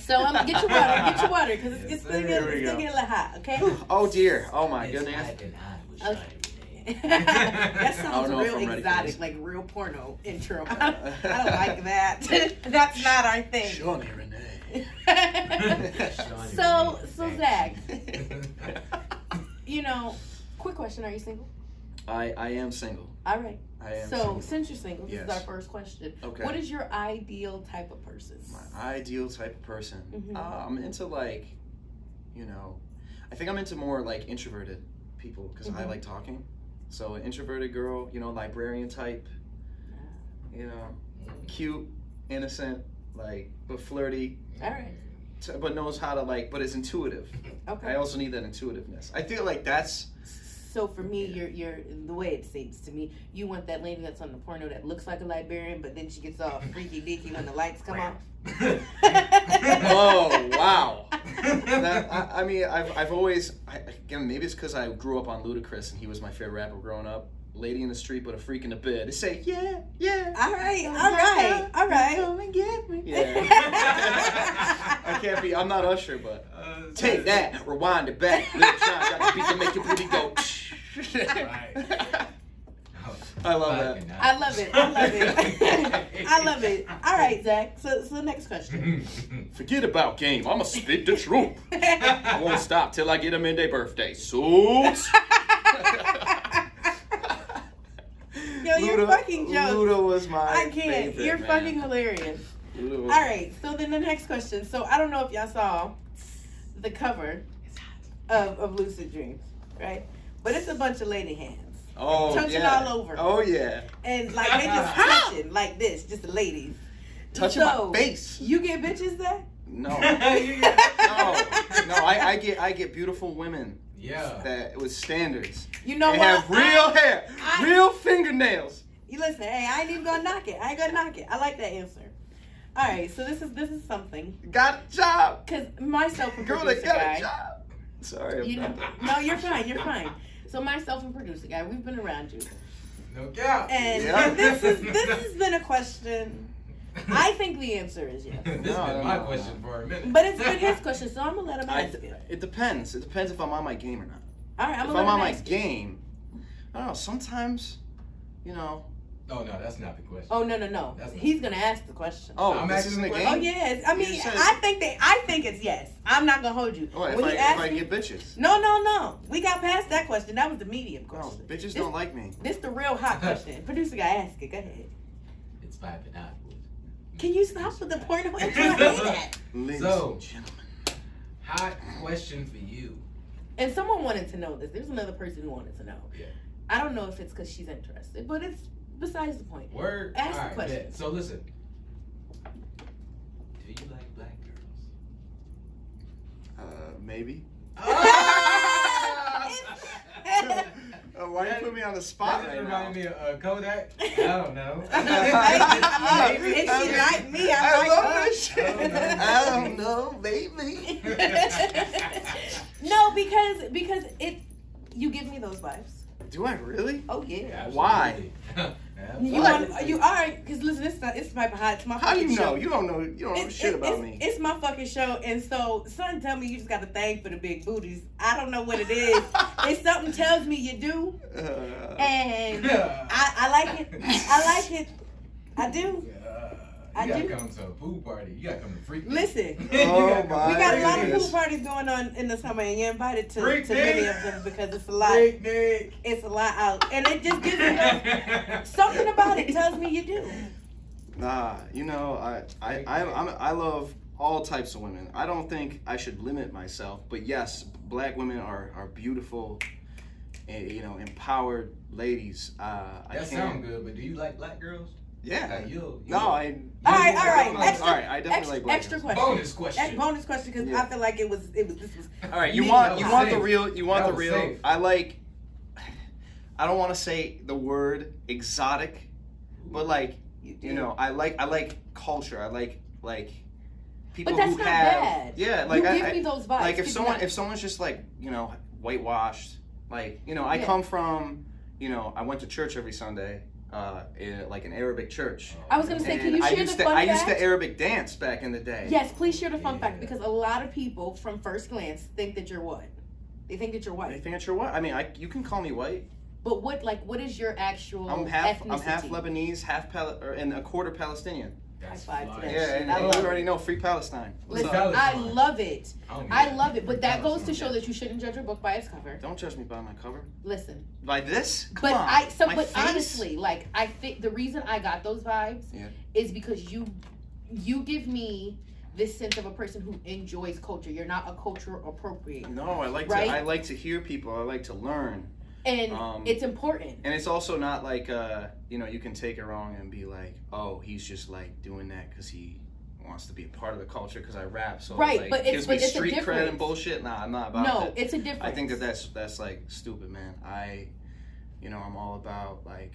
So I'm um, get your water. Get your water because it's, Yes, it's gonna sir. get Here we it's gonna go. get a little hot. Okay. Oh dear. Oh my It's goodness. hot and hot with Okay. shiny today. that I sounds don't know if real I'm real exotic, like real porno intro. I don't, I don't like that. That's not our thing. Shawnee Renee. Shawnee so, Renee, so thank Zach, you know, quick question: Are you single? I I am single. All right. I am So, single. since you're single, this Yes. is our first question. Okay. What is your ideal type of person? My ideal type of person. Mhm. Uh, I'm into like, you know, I think I'm into more like introverted people because I Mhm. like talking. So an introverted girl, you know, librarian type, you know, cute, innocent, like but flirty, All right. t- but knows how to like, but is intuitive. Okay. I also need that intuitiveness. I feel like that's So for me, you're you're the way it seems to me. You want that lady that's on the porno that looks like a librarian, but then she gets all freaky deaky when the lights come on. oh wow. That, I, I mean, I've, I've always, I, again, maybe it's because I grew up on Ludacris and he was my favorite rapper growing up. Lady in the street, but a freak in the bed. They say, yeah, yeah. all right, all right, all right. Come and get me. Yeah. I can't be, I'm not Usher, but Uh, take that, rewind it back. Lil Jon got the beat to make your booty go. Right. I love that. I love it. I love it. I love it. All right, Zach. So, so next question. Forget about game. I'ma spit the truth. I won't stop till I get him in their birthday suits. Yo, you're fucking jokes. Luda was my I can't. favorite, You're man. fucking hilarious. Luda All right. So then the next question. So I don't know if y'all saw the cover of, of Lucid Dreams, right? But it's a bunch of lady hands. Oh, touching yeah. all over. Oh yeah, And like they just touching like this, just the ladies. touching So, my face. You get bitches that? No, no, no. I, I get I get beautiful women yeah. that with standards. You know they what? have real I- hair, I- real fingernails. You listen, hey, I ain't even gonna knock it. I ain't gonna knock it. I like that answer. All right, so this is this is something Got a job, because myself and girl. They producer got guy. a job. Sorry, I'm You know, no, you're fine. You're fine. So myself and producer guy, we've been around you. No doubt. And Yeah. this is this has been a question. I think the answer is yes. this has No, been no, my no, question for a minute. But it's been his question, so I'm gonna let him I, ask it. it depends. It depends if I'm on my game or not. All right, I'm if gonna I'm let on him my ask it. game, I don't know. Sometimes, you know. Oh no, that's not the question. Oh no no no! That's He's gonna ask the question. Oh, I'm this asking the game. question. Oh yes, I mean said- I think that I think it's yes. I'm not gonna hold you. What, if when I, if ask I me, get bitches? no no no, we got past that question. That was the medium No, question. bitches This- don't like me. This the real hot question. Producer guy, ask it. Go ahead. It's five and out. Can you stop with the porno? I'm trying to hear that. Ladies So- and gentlemen. Hot question for you. And someone wanted to know this. There's another person who wanted to know. Yeah. I don't know if it's because she's interested, but it's besides the point. Word. Ask the All right, question. bet. So listen. Do you like black girls? Uh, maybe. Ah! Uh, why you put me on the spot That right just now? reminded me of uh, Kodak. I don't know. if she like me, I, I like love her. this shit. I don't know, baby. no, because because it you give me those vibes. Do I really? Oh yeah. Absolutely. You What? want you all right? Because listen, it's not, it's my hot. It's my How do you know? show. You don't know. You don't know It- shit it- about it's, me. It's my fucking show, and so son tell me you just got a thing for the big booties. I don't know what it is. if something tells me you do, Uh, and I, I like it. I like it. I do. Uh, I you gotta come to a pool party. You gotta come to freak. Listen. You Oh, gotta my We to got a lot of pool parties going on in the summer, and you're invited to, Freak to many of them because it's a lot. Freak Nick. It's a lot out, and it just gives me something about it tells me you do. Nah, you know, I I I I'm, I love all types of women. I don't think I should limit myself, but yes, black women are are beautiful, and you know, empowered ladies. Uh, That can't. sound good, but do you like black girls? Yeah. Like, you, No, I. All right, all right. All Extra, All right, I definitely extra, like black extra question. Bonus question. Ex- bonus question because Yeah. I feel like it was it was this was All right, you Me, want you was want the real you want That the real. safe. I like. I don't want to say the word exotic, but like you, you know, I like I like culture. I like like people But that's who not have bad. yeah. Like you I, give I- me those vibes. like if someone not- if someone's just like you know whitewashed, like you know I Yeah. come from you know I went to church every Sunday, uh, in, like an Arabic church. I was gonna say, can And you I share used the to fun I used fact? to Arabic dance back in the day. Yes, please share the fun fact because a lot of people from first glance think that you're what? They think that you're I They think that you're what? I mean, I you can call me white. But what like what is your actual I'm half ethnicity? I'm half Lebanese, half Pal- or, and a quarter Palestinian. That's High five to that Yeah, shit. and, I and love you it. already know free Palestine. What's Listen, up? I love it. I, I love it, but that goes to show that you shouldn't judge a book by its cover. Don't judge me by my cover. Listen, By this? Come but on. I so My but face? honestly, like I think the reason I got those vibes Yeah. is because you you give me this sense of a person who enjoys culture. You're not a culture appropriator, No, I like Right? to I like to hear people. I like to learn. And Um, it's important. And it's also not like uh, you know, you can take it wrong and be like, "Oh, he's just like doing that cuz he wants to be a part of the culture because I rap." So Right, like, but it's- gives but me it's a street cred and bullshit. Nah, I'm not about No, that. it's a difference. I think that that's that's like stupid, man. I you know, I'm all about like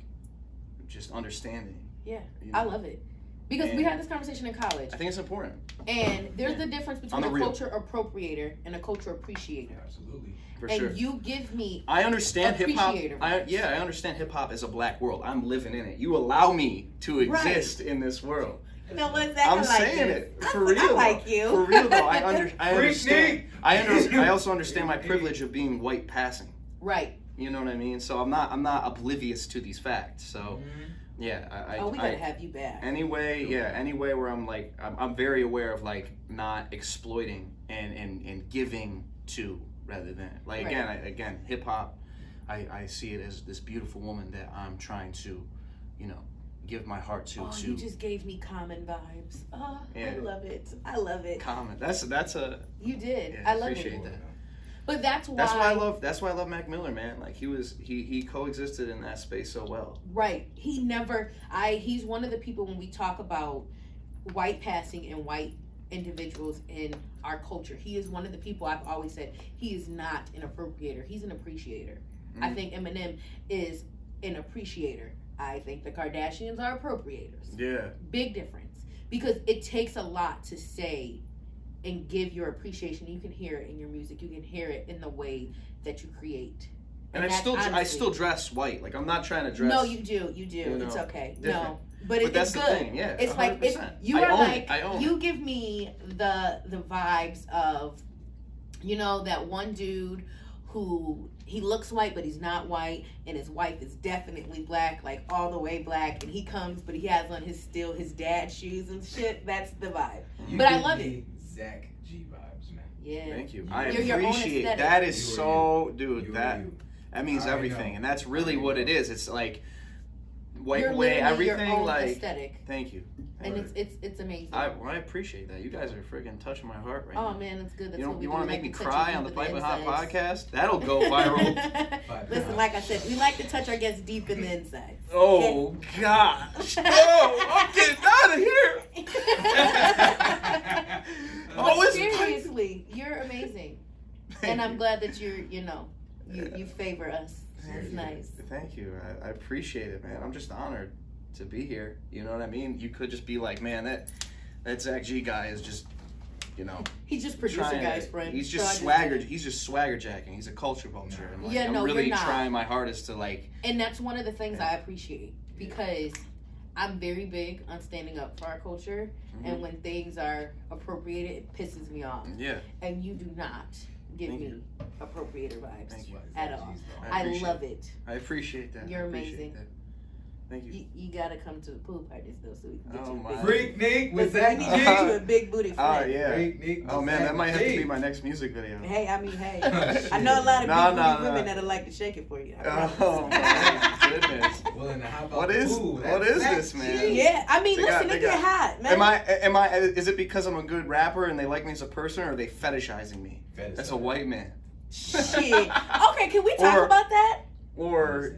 just understanding. Yeah, you I love it because we had this conversation in college, I think it's important. and there's the difference between a real. culture appropriator and a culture appreciator. Absolutely. For sure. and sure. you give me I understand hip hop. I, yeah, I understand hip hop is a black world. I'm living in it. You allow me to Right. exist in this world. you know what's I'm like saying this. it I- for I real. like though. you. For real though, I, under, I understand. I under, I also understand my privilege of being white passing. right. You know what I mean? So I'm not I'm not oblivious to these facts. So mm-hmm. Yeah, I, I, oh, we gotta have you back. anyway yeah anyway where i'm like I'm, I'm very aware of like not exploiting and and and giving to rather than like again I, again hip-hop I, I see it as this beautiful woman that i'm trying to you know give my heart to Oh, to you just gave me common vibes. Oh, I love it. I love it. Common. that's that's a You did. Yeah, I love appreciate it. that. But that's why. that's why i love that's why i love mac miller man like he was he he coexisted in that space so well Right. He never. I. He's one of the people when we talk about white passing and white individuals in our culture. He is one of the people I've always said he is not an appropriator. He's an appreciator. I Mhm. think Eminem is an appreciator. I think the Kardashians are appropriators. yeah Big difference because it takes a lot to say and give your appreciation. You can hear it in your music. You can hear it in the way that you create. And, I that's still, I still dress white. Like I'm not trying to dress. No, you do. You do. you it's okay. different. No, but, But it, that's it's the good. thing, yeah, It's like it's 100%. you I are own it, like I own you give me the the vibes of you know that one dude who he looks white but he's not white and his wife is definitely black like all the way black and he comes but he has on his still his dad shoes and shit that's the vibe You But I love me Zach G vibes, man. yeah Thank you. You I are appreciate aesthetic. that. Is You are so, dude. You that you. that means I everything, know. and that's really what it is. It's like white you're away literally everything. your own like, aesthetic thank you. and Word. it's it's it's amazing I, well, I appreciate that. You guys are freaking touching my heart right oh now. Oh man it's good that's you what know, we you want to make me cry on the deep in Piping Hot podcast? That'll go viral. Listen, pounds. like I said, we like to touch our guests deep in the inside. oh gosh! Oh, I'm getting out of here. Oh, seriously, you're amazing, Thank and I'm glad that you're, you know, you, you favor us. That's nice. Thank you. I, I appreciate it, man. I'm just honored to be here. You know what I mean? You could just be like, man, that that Zach G guy is just, you know, He's just producer guy's friend. He's So just swagger. He's just swagger jacking. He's a culture vulture. And like, Yeah, I'm no, really you're not. trying my hardest to like. and that's one of the things I appreciate because I'm very big on standing up for our culture, Mm-hmm. and when things are appropriated, it pisses me off. Yeah, And you do not give Thank me you. appropriater vibes. At all. I I love it. I appreciate that. You're appreciate amazing. that. Thank you. You, you gotta come to the pool parties though, so we can get Oh you a my. big Freak Nick with that Zach we need to get you a big booty ah, Oh friend. yeah. Freak Nick Oh with man, that might have to G. be my next music video. Hey, I mean, hey, oh, I know a lot of Nah, big nah, booty nah. women that'll like to shake it for you. I oh, promise. Oh my goodness. Well, and how about What the is- pool? what That's is Zach this, man? Yeah, I mean, They got- listen, they it get got- hot, man. Am I? Am I? Is it because I'm a good rapper and they like me as a person, or are they fetishizing me? Fetish That's a white man. Shit. Okay, can we talk Or- about that? Or,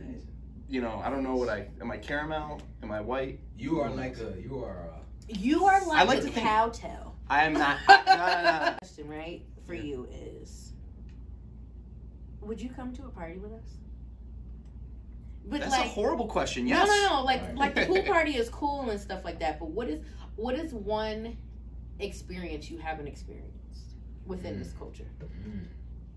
you know, I don't know what I am. I caramel? Am I white? You are like a you are a You are like, I like a to think- cowtail. I am not. no, no, no. Question, right, for you is Would you come to a party with us? But That's like, a horrible question. Yes. No, no, no. Like, Right. like the pool party is cool and stuff like that. But what is, what is one experience you haven't experienced within hmm. this culture? Hmm.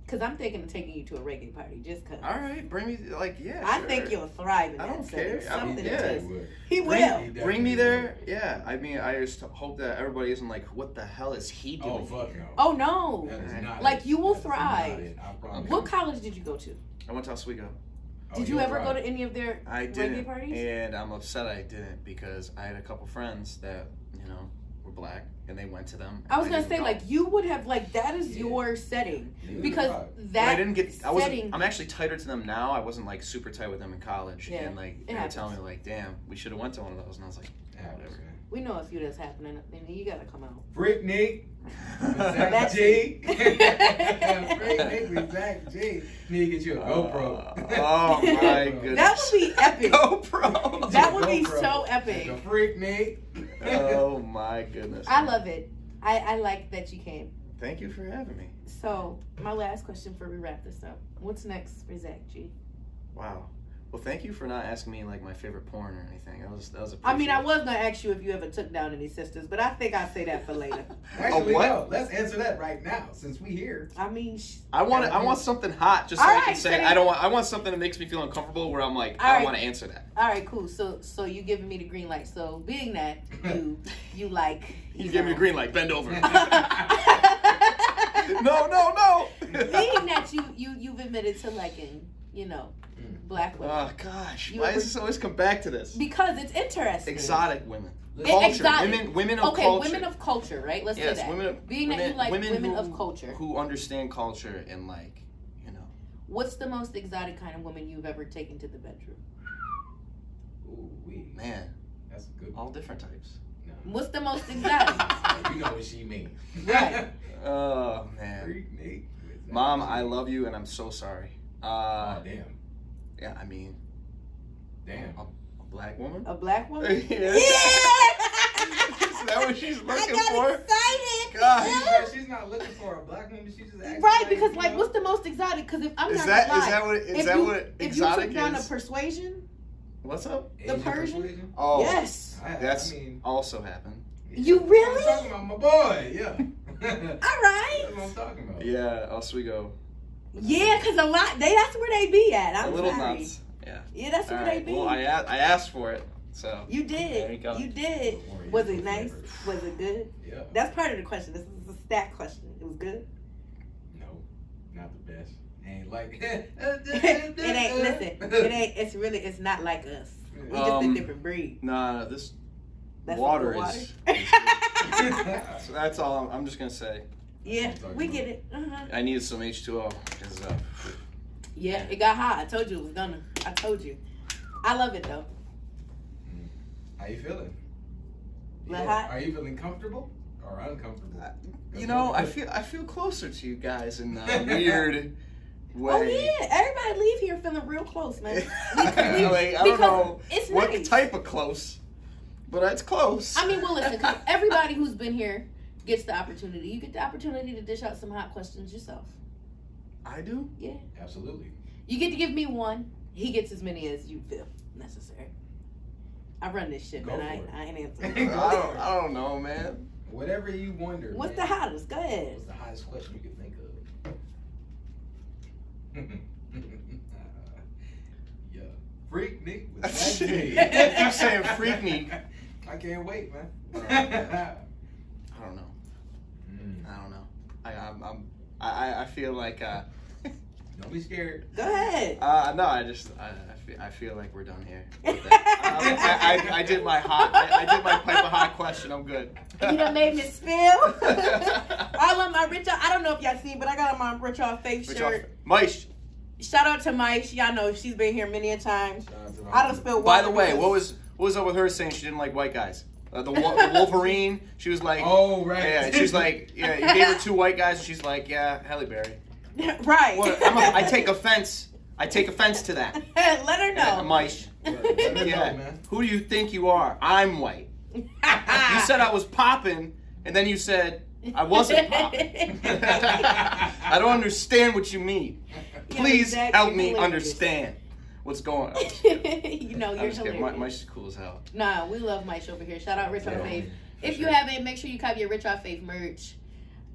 Because I'm thinking of taking you to a reggae party just because. All right, bring me. Like, yeah. I sure. think you'll thrive in I that. don't setting. care. I mean, Something yeah. to He taste. would. He Bring- will. He Bring me there. Yeah. I mean, I just hope that everybody isn't like, what the hell is he oh, doing? Oh fuck here? no. Oh no! That is not Like, it. you will That is thrive. it. I promise What college did you go to? I went to Oswego. Oh, Did you you'll ever go to any of their I didn't, parties? and I'm upset I didn't because I had a couple friends that you know were black, and they went to them. I was and gonna say go. like you would have like that is Yeah. your setting You will because thrive. But that I didn't get. I wasn't. I'm actually tighter to them now. I wasn't like super tight with them in college, Yeah, and like it they were happens. telling me like, "Damn, we should have went to one of those," and I was like, Yeah, whatever. Man. we know a few that's happening. And you gotta come out. Freak Nick Zach That's G. it. Freak Nick with Zach G. Need to get you a GoPro. Uh, oh my goodness. That would be epic. GoPro. That would be GoPro. so epic. a Freak Nick. oh my goodness. I love it. I, I like that you came. Thank you for having me. So my last question before we wrap this up: What's next for Zach G? Wow. Well, thank you for not asking me like my favorite porn or anything. That was that was. I mean, I was gonna ask you if you ever took down any sisters, but I think I'll say that for later. Actually, what? no. Let's answer that right now since we here. I mean, sh- I want I want something hot just so All I can right, say say I don't want I want something that makes me feel uncomfortable where I'm like All I right. want to answer that. all right, cool. So so you giving me the green light. So being that you you like You give me a green light. Bend over. no no, no, being that you you you've admitted to liking you know black women oh gosh, You why does this always come back to this? because it's interesting. Exotic women, culture, exotic. women, women of okay, culture. Okay, women of culture, right? Let's yes, say that. women of Being women, that you like women, who, of culture, who understand culture and like you know. what's the most exotic kind of woman you've ever taken to the bedroom? Ooh, we. Man, That's a good all different types. No. What's the most exotic? you know what she means. Right. Oh man, Freak Nick mom, I love you and I'm so sorry. Uh, Oh, damn. Yeah, I mean, Damn. a, a black woman. A black woman? Yeah. Is that what she's looking I got for? excited. God. She's, she's not looking for a black woman. She's just asking, Right, because you like, know, what's the most exotic? Because if I'm Is not that gonna is lie, that what is if that you, what if you exotic took down is? a persuasion, What's up? the Asian Persian? persuasion? Oh, yes. I, That's I mean, also happened. You really? I'm talking about my boy. Yeah. All right. That's what I'm talking about. Yeah, Oswego. Yeah, cause a lot they that's where they be at. I'm a little sorry. nuts. Yeah. Yeah, that's All where right. they be. Well, I a- I asked for it, so you did. There you go. did. Was it nice? Was it good? Yeah. That's part of the question. This is a stat question. It was good. No, not the best. Ain't like it ain't listen. It ain't. It's really. It's not like us. We just Um, a different breed. nah, this That's water the is. so that's all. I'm, I'm just gonna say. Yeah, we get it. Uh-huh. I needed some H2O because uh, Yeah, it got hot. I told you it was gonna. I told you. I love it though. How you feeling? Little hot? Are you feeling comfortable or uncomfortable? you know, I feel I feel closer to you guys in a weird way. Oh yeah, everybody leave here feeling real close, man. like, I don't because know it's what nice. type of close, but it's close. I mean, well, listen. 'cause Everybody who's been here gets the opportunity. You get the opportunity to dish out some hot questions yourself. I do. Yeah, Absolutely. you get to give me one. He gets as many as you feel necessary. I run this shit, Go man. I, for. I ain't I answering. don't, I don't know, man. Whatever you wonder. What's the hottest? Go ahead. What's the hottest question you could think of? yeah. Freak Nick with that J. Keep saying freak Nick. I can't wait, man. I don't know. I don't know. I I'm, I'm I I feel like uh Don't be scared. Go ahead. uh no I just I, I feel I feel like we're done here. Um, I, I, I did my hot I, I did my pipe of hot question. I'm good. You done made me spill. I love my Rich. I don't know if y'all see, but I got on my Rich Off Faith Which shirt. off- Maish, Shout out to Mike. Y'all know she's been here many a time. Shout out to my- I don't spill By the way, what was what was up with her saying she didn't like white guys? Uh, the, the Wolverine. She was like, Oh, right. yeah. She's like, yeah. You gave her two white guys. She's like, yeah, Halle Berry. right? What? I'm a, I take offense. I take offense to that. Let her Yeah, know. Maish. Let her know, Yeah. man. Who do you think you are? I'm white. You said I was popping, and then you said I wasn't popping. I don't understand what you mean. Yeah, Please exactly. help me Hilarious. understand what's going on. you know, I'm you're just kidding. hilarious. My, Maish cool as hell. Nah, we love Mike over here. Shout out Rich on Yeah, Faith. for If you haven't, make sure you copy your Rich on Faith merch.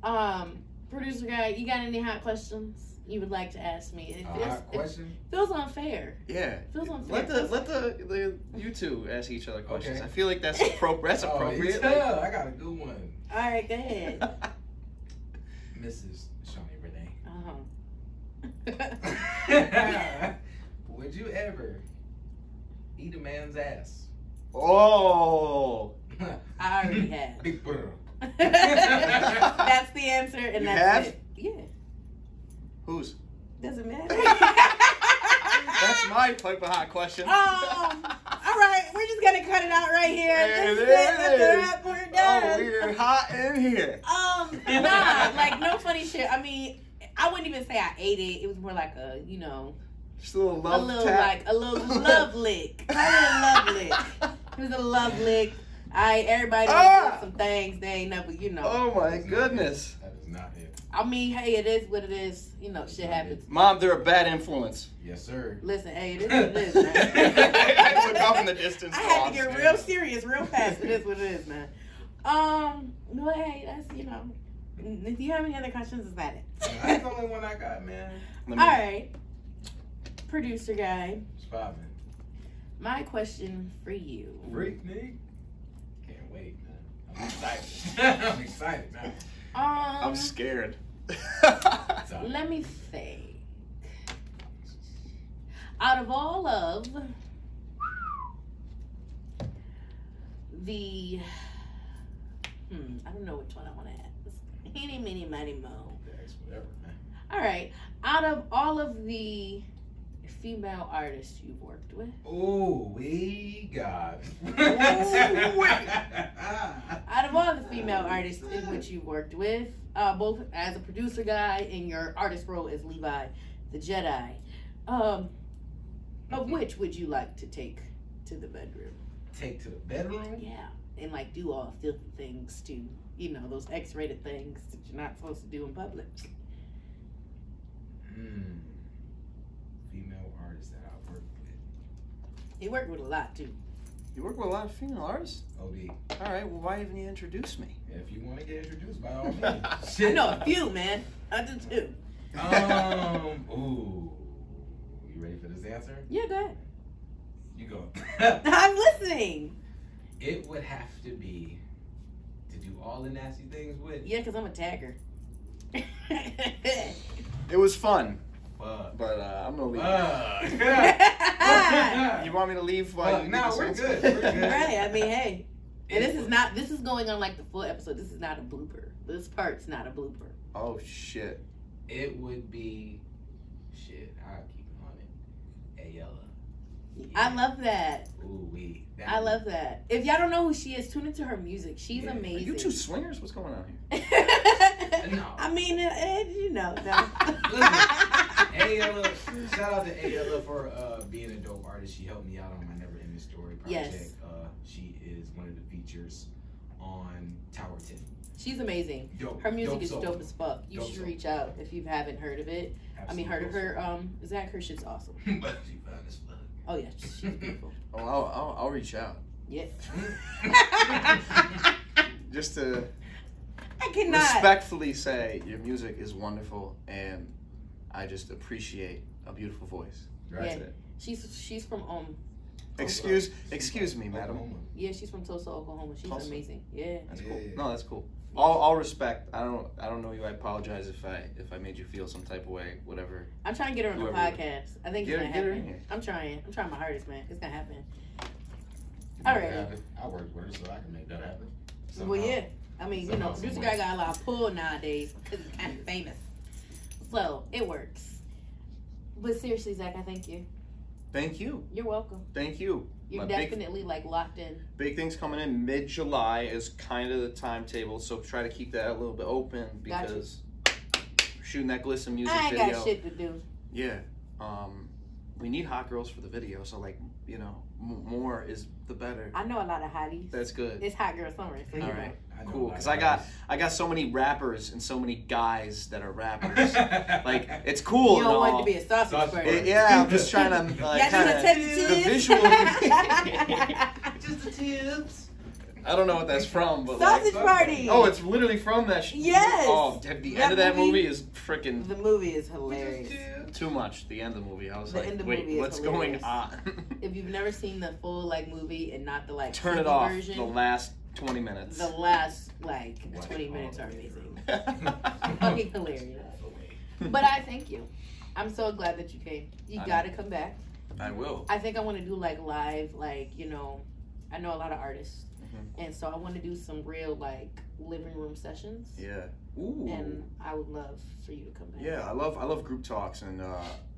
Um, producer guy, you got any hot questions you would like to ask me? It A feels, hot it question? feels unfair. Yeah. Feels unfair. Let the let the, the you two ask each other questions. Okay. I feel like that's appropriate. That's Oh, appropriate. yeah, I got a good one. All right, go ahead. Mrs. Shawnee Renee. Uh-huh. Would you ever eat a man's ass? oh. I already have. Big brother. That's the answer, and You that's have? it. Yeah, Who's? doesn't matter. That's my pipe of hot question. Um, all right, we're just gonna cut it out right here. There This it is it. That's a We're Oh, we're hot in here. Um, nah, like no funny shit. I mean, I wouldn't even say I ate it. It was more like a, you know, Just a little love a little tap. like a little love lick. Call it a love lick. It was a love lick. I everybody done Ah! did some things they ain't never, you know. Oh my goodness. That is not it. I mean, hey, it is what it is. You know, shit happens. Mom, they're a bad influence. Yes, sir. Listen, hey, it is what it is, man. I look off in the distance. I had to get real serious real fast. It is what it is, man. Um, no, hey, that's you know. If you have any other questions, is that it? That's the only one I got, man. Let All me- right, producer guy. It's popping. My question for you. Freak me. Can't wait, man. I'm excited. I'm excited now. Um, I'm scared. Let me think. Out of all of the, hmm, I don't know which one I want to ask. Any, mini, mighty, mo. That's whatever, man. All right. Out of all of the female artists you've worked with, Oh, we got. out of all the female artists in which you've worked with, uh, both as a producer guy and your artist role as Levi the Jedi, um, of which would you like to take to the bedroom? Take to the bedroom. Yeah, and like do all filthy things to, you know, those X-rated things that you're not supposed to do in public. Hmm. Female artists that I've worked with. He worked with a lot too. You work with a lot of female artists? OD. All right, well, why haven't you introduced me? If you want to get introduced, by all means. I know a few, man. I do too. Um. Ooh. You ready for this answer? Yeah, go ahead. You go. I'm listening. it would have to be to do all the nasty things with. Yeah, because I'm a tagger. It was fun, Fuck. but uh, I'm gonna leave. Fuck. you want me to leave while Fuck, you no, we're good. answer? We're good. right, I mean, hey. And this is not, this is going on like the full episode. This is not a blooper. This part's not a blooper. Oh shit. It would be shit. I'll keep it on it. Ayella. I love that. Ooh wee. I would- love that. If y'all don't know who she is, tune into her music. She's Yeah. Are Are amazing. you two swingers? What's going on here? No. I mean, uh, uh, you know. No. Ayella, shout out to Ayella for uh, being a dope artist. She helped me out on my Never Ending Story project. Yes. Uh, she is one of the features on Tower 10. She's amazing. Dope. Her music dope is soul. dope as fuck. You Dope should soul. reach out if you haven't heard of it. I mean, heard of her. Um, Zach, her shit's awesome. but she fine as fuck. Oh yeah, she's beautiful. Oh, I'll, I'll, I'll reach out Yeah. just to I cannot. respectfully say your music is wonderful, and I just appreciate a beautiful voice. Right. That's it. She's she's from um Excuse, excuse me, madam. Oklahoma. yeah she's from Tulsa, Oklahoma. She's Tulsa. amazing. Yeah. That's Yeah, cool. yeah. No, that's cool. All, all respect. I don't, I don't know you. I apologize if I, if I made you feel some type of way. Whatever. I'm trying to get her on the podcast. I think Get it's gonna get her happen. in here. I'm trying. I'm trying my hardest, man. It's gonna happen. Make All that right. happen. I work with her so I can make that happen. Well, yeah. I mean, you know, Somehow, producer guy got a lot of pull nowadays because he's kind of famous. So it works. But seriously, Zach, I thank you. Thank you. You're welcome. Thank you. You're My big- definitely like locked in. Big things coming in mid July is kind of the timetable, so try to keep that a little bit open because shooting that glisten music I ain't video. got shit to do. Yeah. Um, we need hot girls for the video, so like you know, m- more is the better. I know a lot of hotties. That's good. It's hot girl summer, so you All right. Know Cool, because I got. I got so many rappers and so many guys that are rappers. like it's cool. You don't want to be a sausage Sausage party. It- yeah, I'm just trying to like, Yeah, kind of a the to visual. Just the tips. I don't know what that's from, but Sausage like, party. oh, it's literally from that. Sh- Yes. Oh, the the That end of that movie- movie is freaking the movie is hilarious. too much. The end of the movie, I was The like, end of wait, movie what's hilarious. going on? If you've never seen the full like movie and not the like Turn it off. version, The last twenty minutes. the last like Watch 20 minutes are amazing. Fucking hilarious. But I thank you. I'm so glad that you came. You I- got to come back. I will. I think I want to do like live, like you know, I know a lot of artists, Mhm. and so I want to do some real like living room sessions. Yeah. Ooh. And I would love for you to come back. Yeah, I love I love group talks and uh,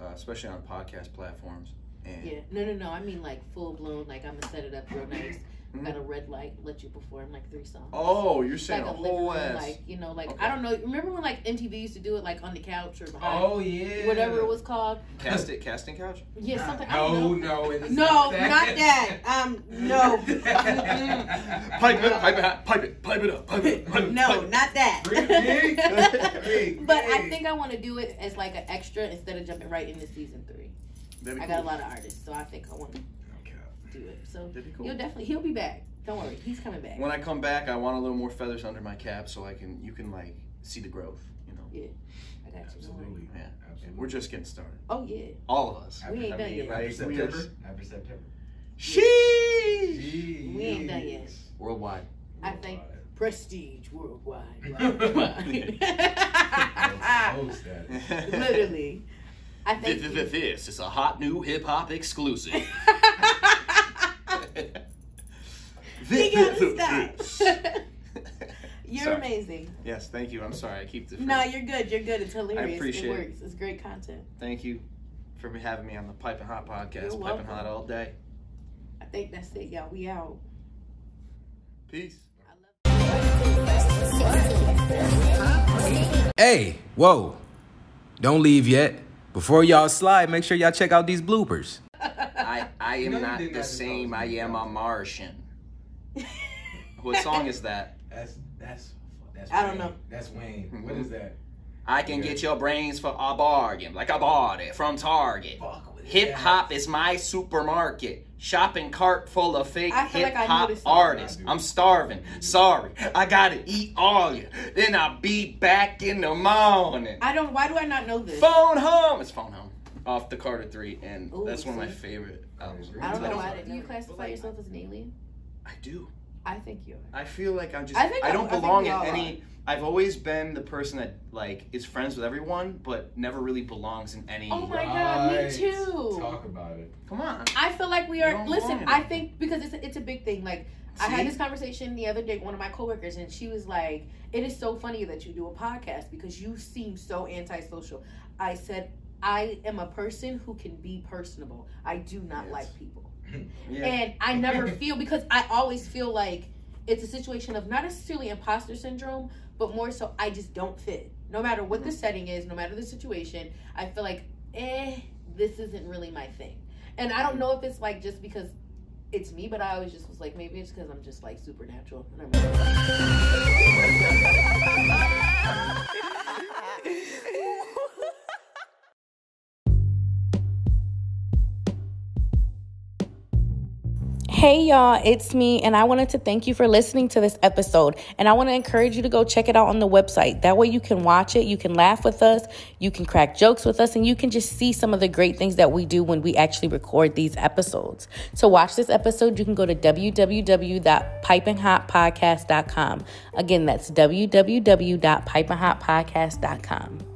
uh, especially on podcast platforms. And Yeah. No, no, no. I mean like full blown. Like I'm gonna set it up real nice. Mhm. Got a red light. Let you perform like three songs. Oh, you're saying like a a whole room, ass. like you know, like Okay. I don't know. Remember when like MTV used to do it like on the couch or behind Oh yeah. whatever it was called? Cast it, casting couch. Yeah, something. I No, don't no, No, not that. Um, no. Pipe it, pipe it, pipe it, pipe it up, pipe it, pipe it. no, pipe not that. Big, big, big, but I think I want to do it as like an extra instead of jumping right into season three. I got a lot of artists, so I think I want to Okay. Do it. So That'd be cool. he'll definitely he'll be back. Don't worry, he's coming back. When I come back, I want a little more feathers under my cap so I can you can like see the growth. You know. I got you. Absolutely. Yeah. Absolutely. We're just getting started. Oh yeah. All of us. We ain't done yet. After Right, September. After September. Sheesh. We ain't done yet. Worldwide. I think prestige worldwide. Status. Literally. I think. This is a hot new hip hop exclusive. He got to stop. You're Sorry. amazing. Yes, thank you. I'm sorry. I keep the. No, you're good. You're good. It's hilarious. I appreciate it it. works. It's great content. Thank you for having me on the Piping Hot podcast. You're Piping welcome. Hot all day. I think that's it, y'all. We out. Peace. Hey, whoa. Don't leave yet. Before y'all slide, make sure y'all check out these bloopers. I, I am No, not the same. I am a. Martian. What song is that? That's that's that's. I don't know. That's Wayne. Mhm. What is that? I can get your brains for a bargain, like I bought it from Target. Hip hop is my supermarket. Shopping cart full of fake I feel hip like I hop knew this song. artists. I'm starving. Sorry, I gotta eat all you. Then I'll be back in the morning. I don't. Why do I not know this? Phone home. It's phone home. Off the Carter Three, and Ooh, that's one of my favorite Oh. albums. I don't know I why. don't- I didn't Do you classify yourself as an alien? I do. I think you are. I feel like I'm just. I I, think don't I- I think belong we in all any. I've always been the person that like is friends with everyone, but never really belongs in any. Oh my god, me Right. too. Talk about it. Come on. I feel like we You are. Listen, belong. I think because it's a, it's a big thing. Like I had See? this conversation the other day with one of my coworkers, and she was like, "It is so funny that you do a podcast because you seem so antisocial." I said, "I am a person who can be personable. I do not Yes. like people." Yeah. And I never feel because I always feel like it's a situation of not necessarily imposter syndrome, but more so I just don't fit. No matter what the setting is, no matter the situation, I feel like, eh, this isn't really my thing. And I don't know if it's like just because it's me, but I always just was like, maybe it's because I'm just like supernatural. Hey y'all, it's me, and I wanted to thank you for listening to this episode. And I want to encourage you to go check it out on the website. That way, you can watch it, you can laugh with us, you can crack jokes with us, and you can just see some of the great things that we do when we actually record these episodes. To watch this episode, you can go to www.pipinghotpodcast.com. Again, that's www.pipinghotpodcast.com.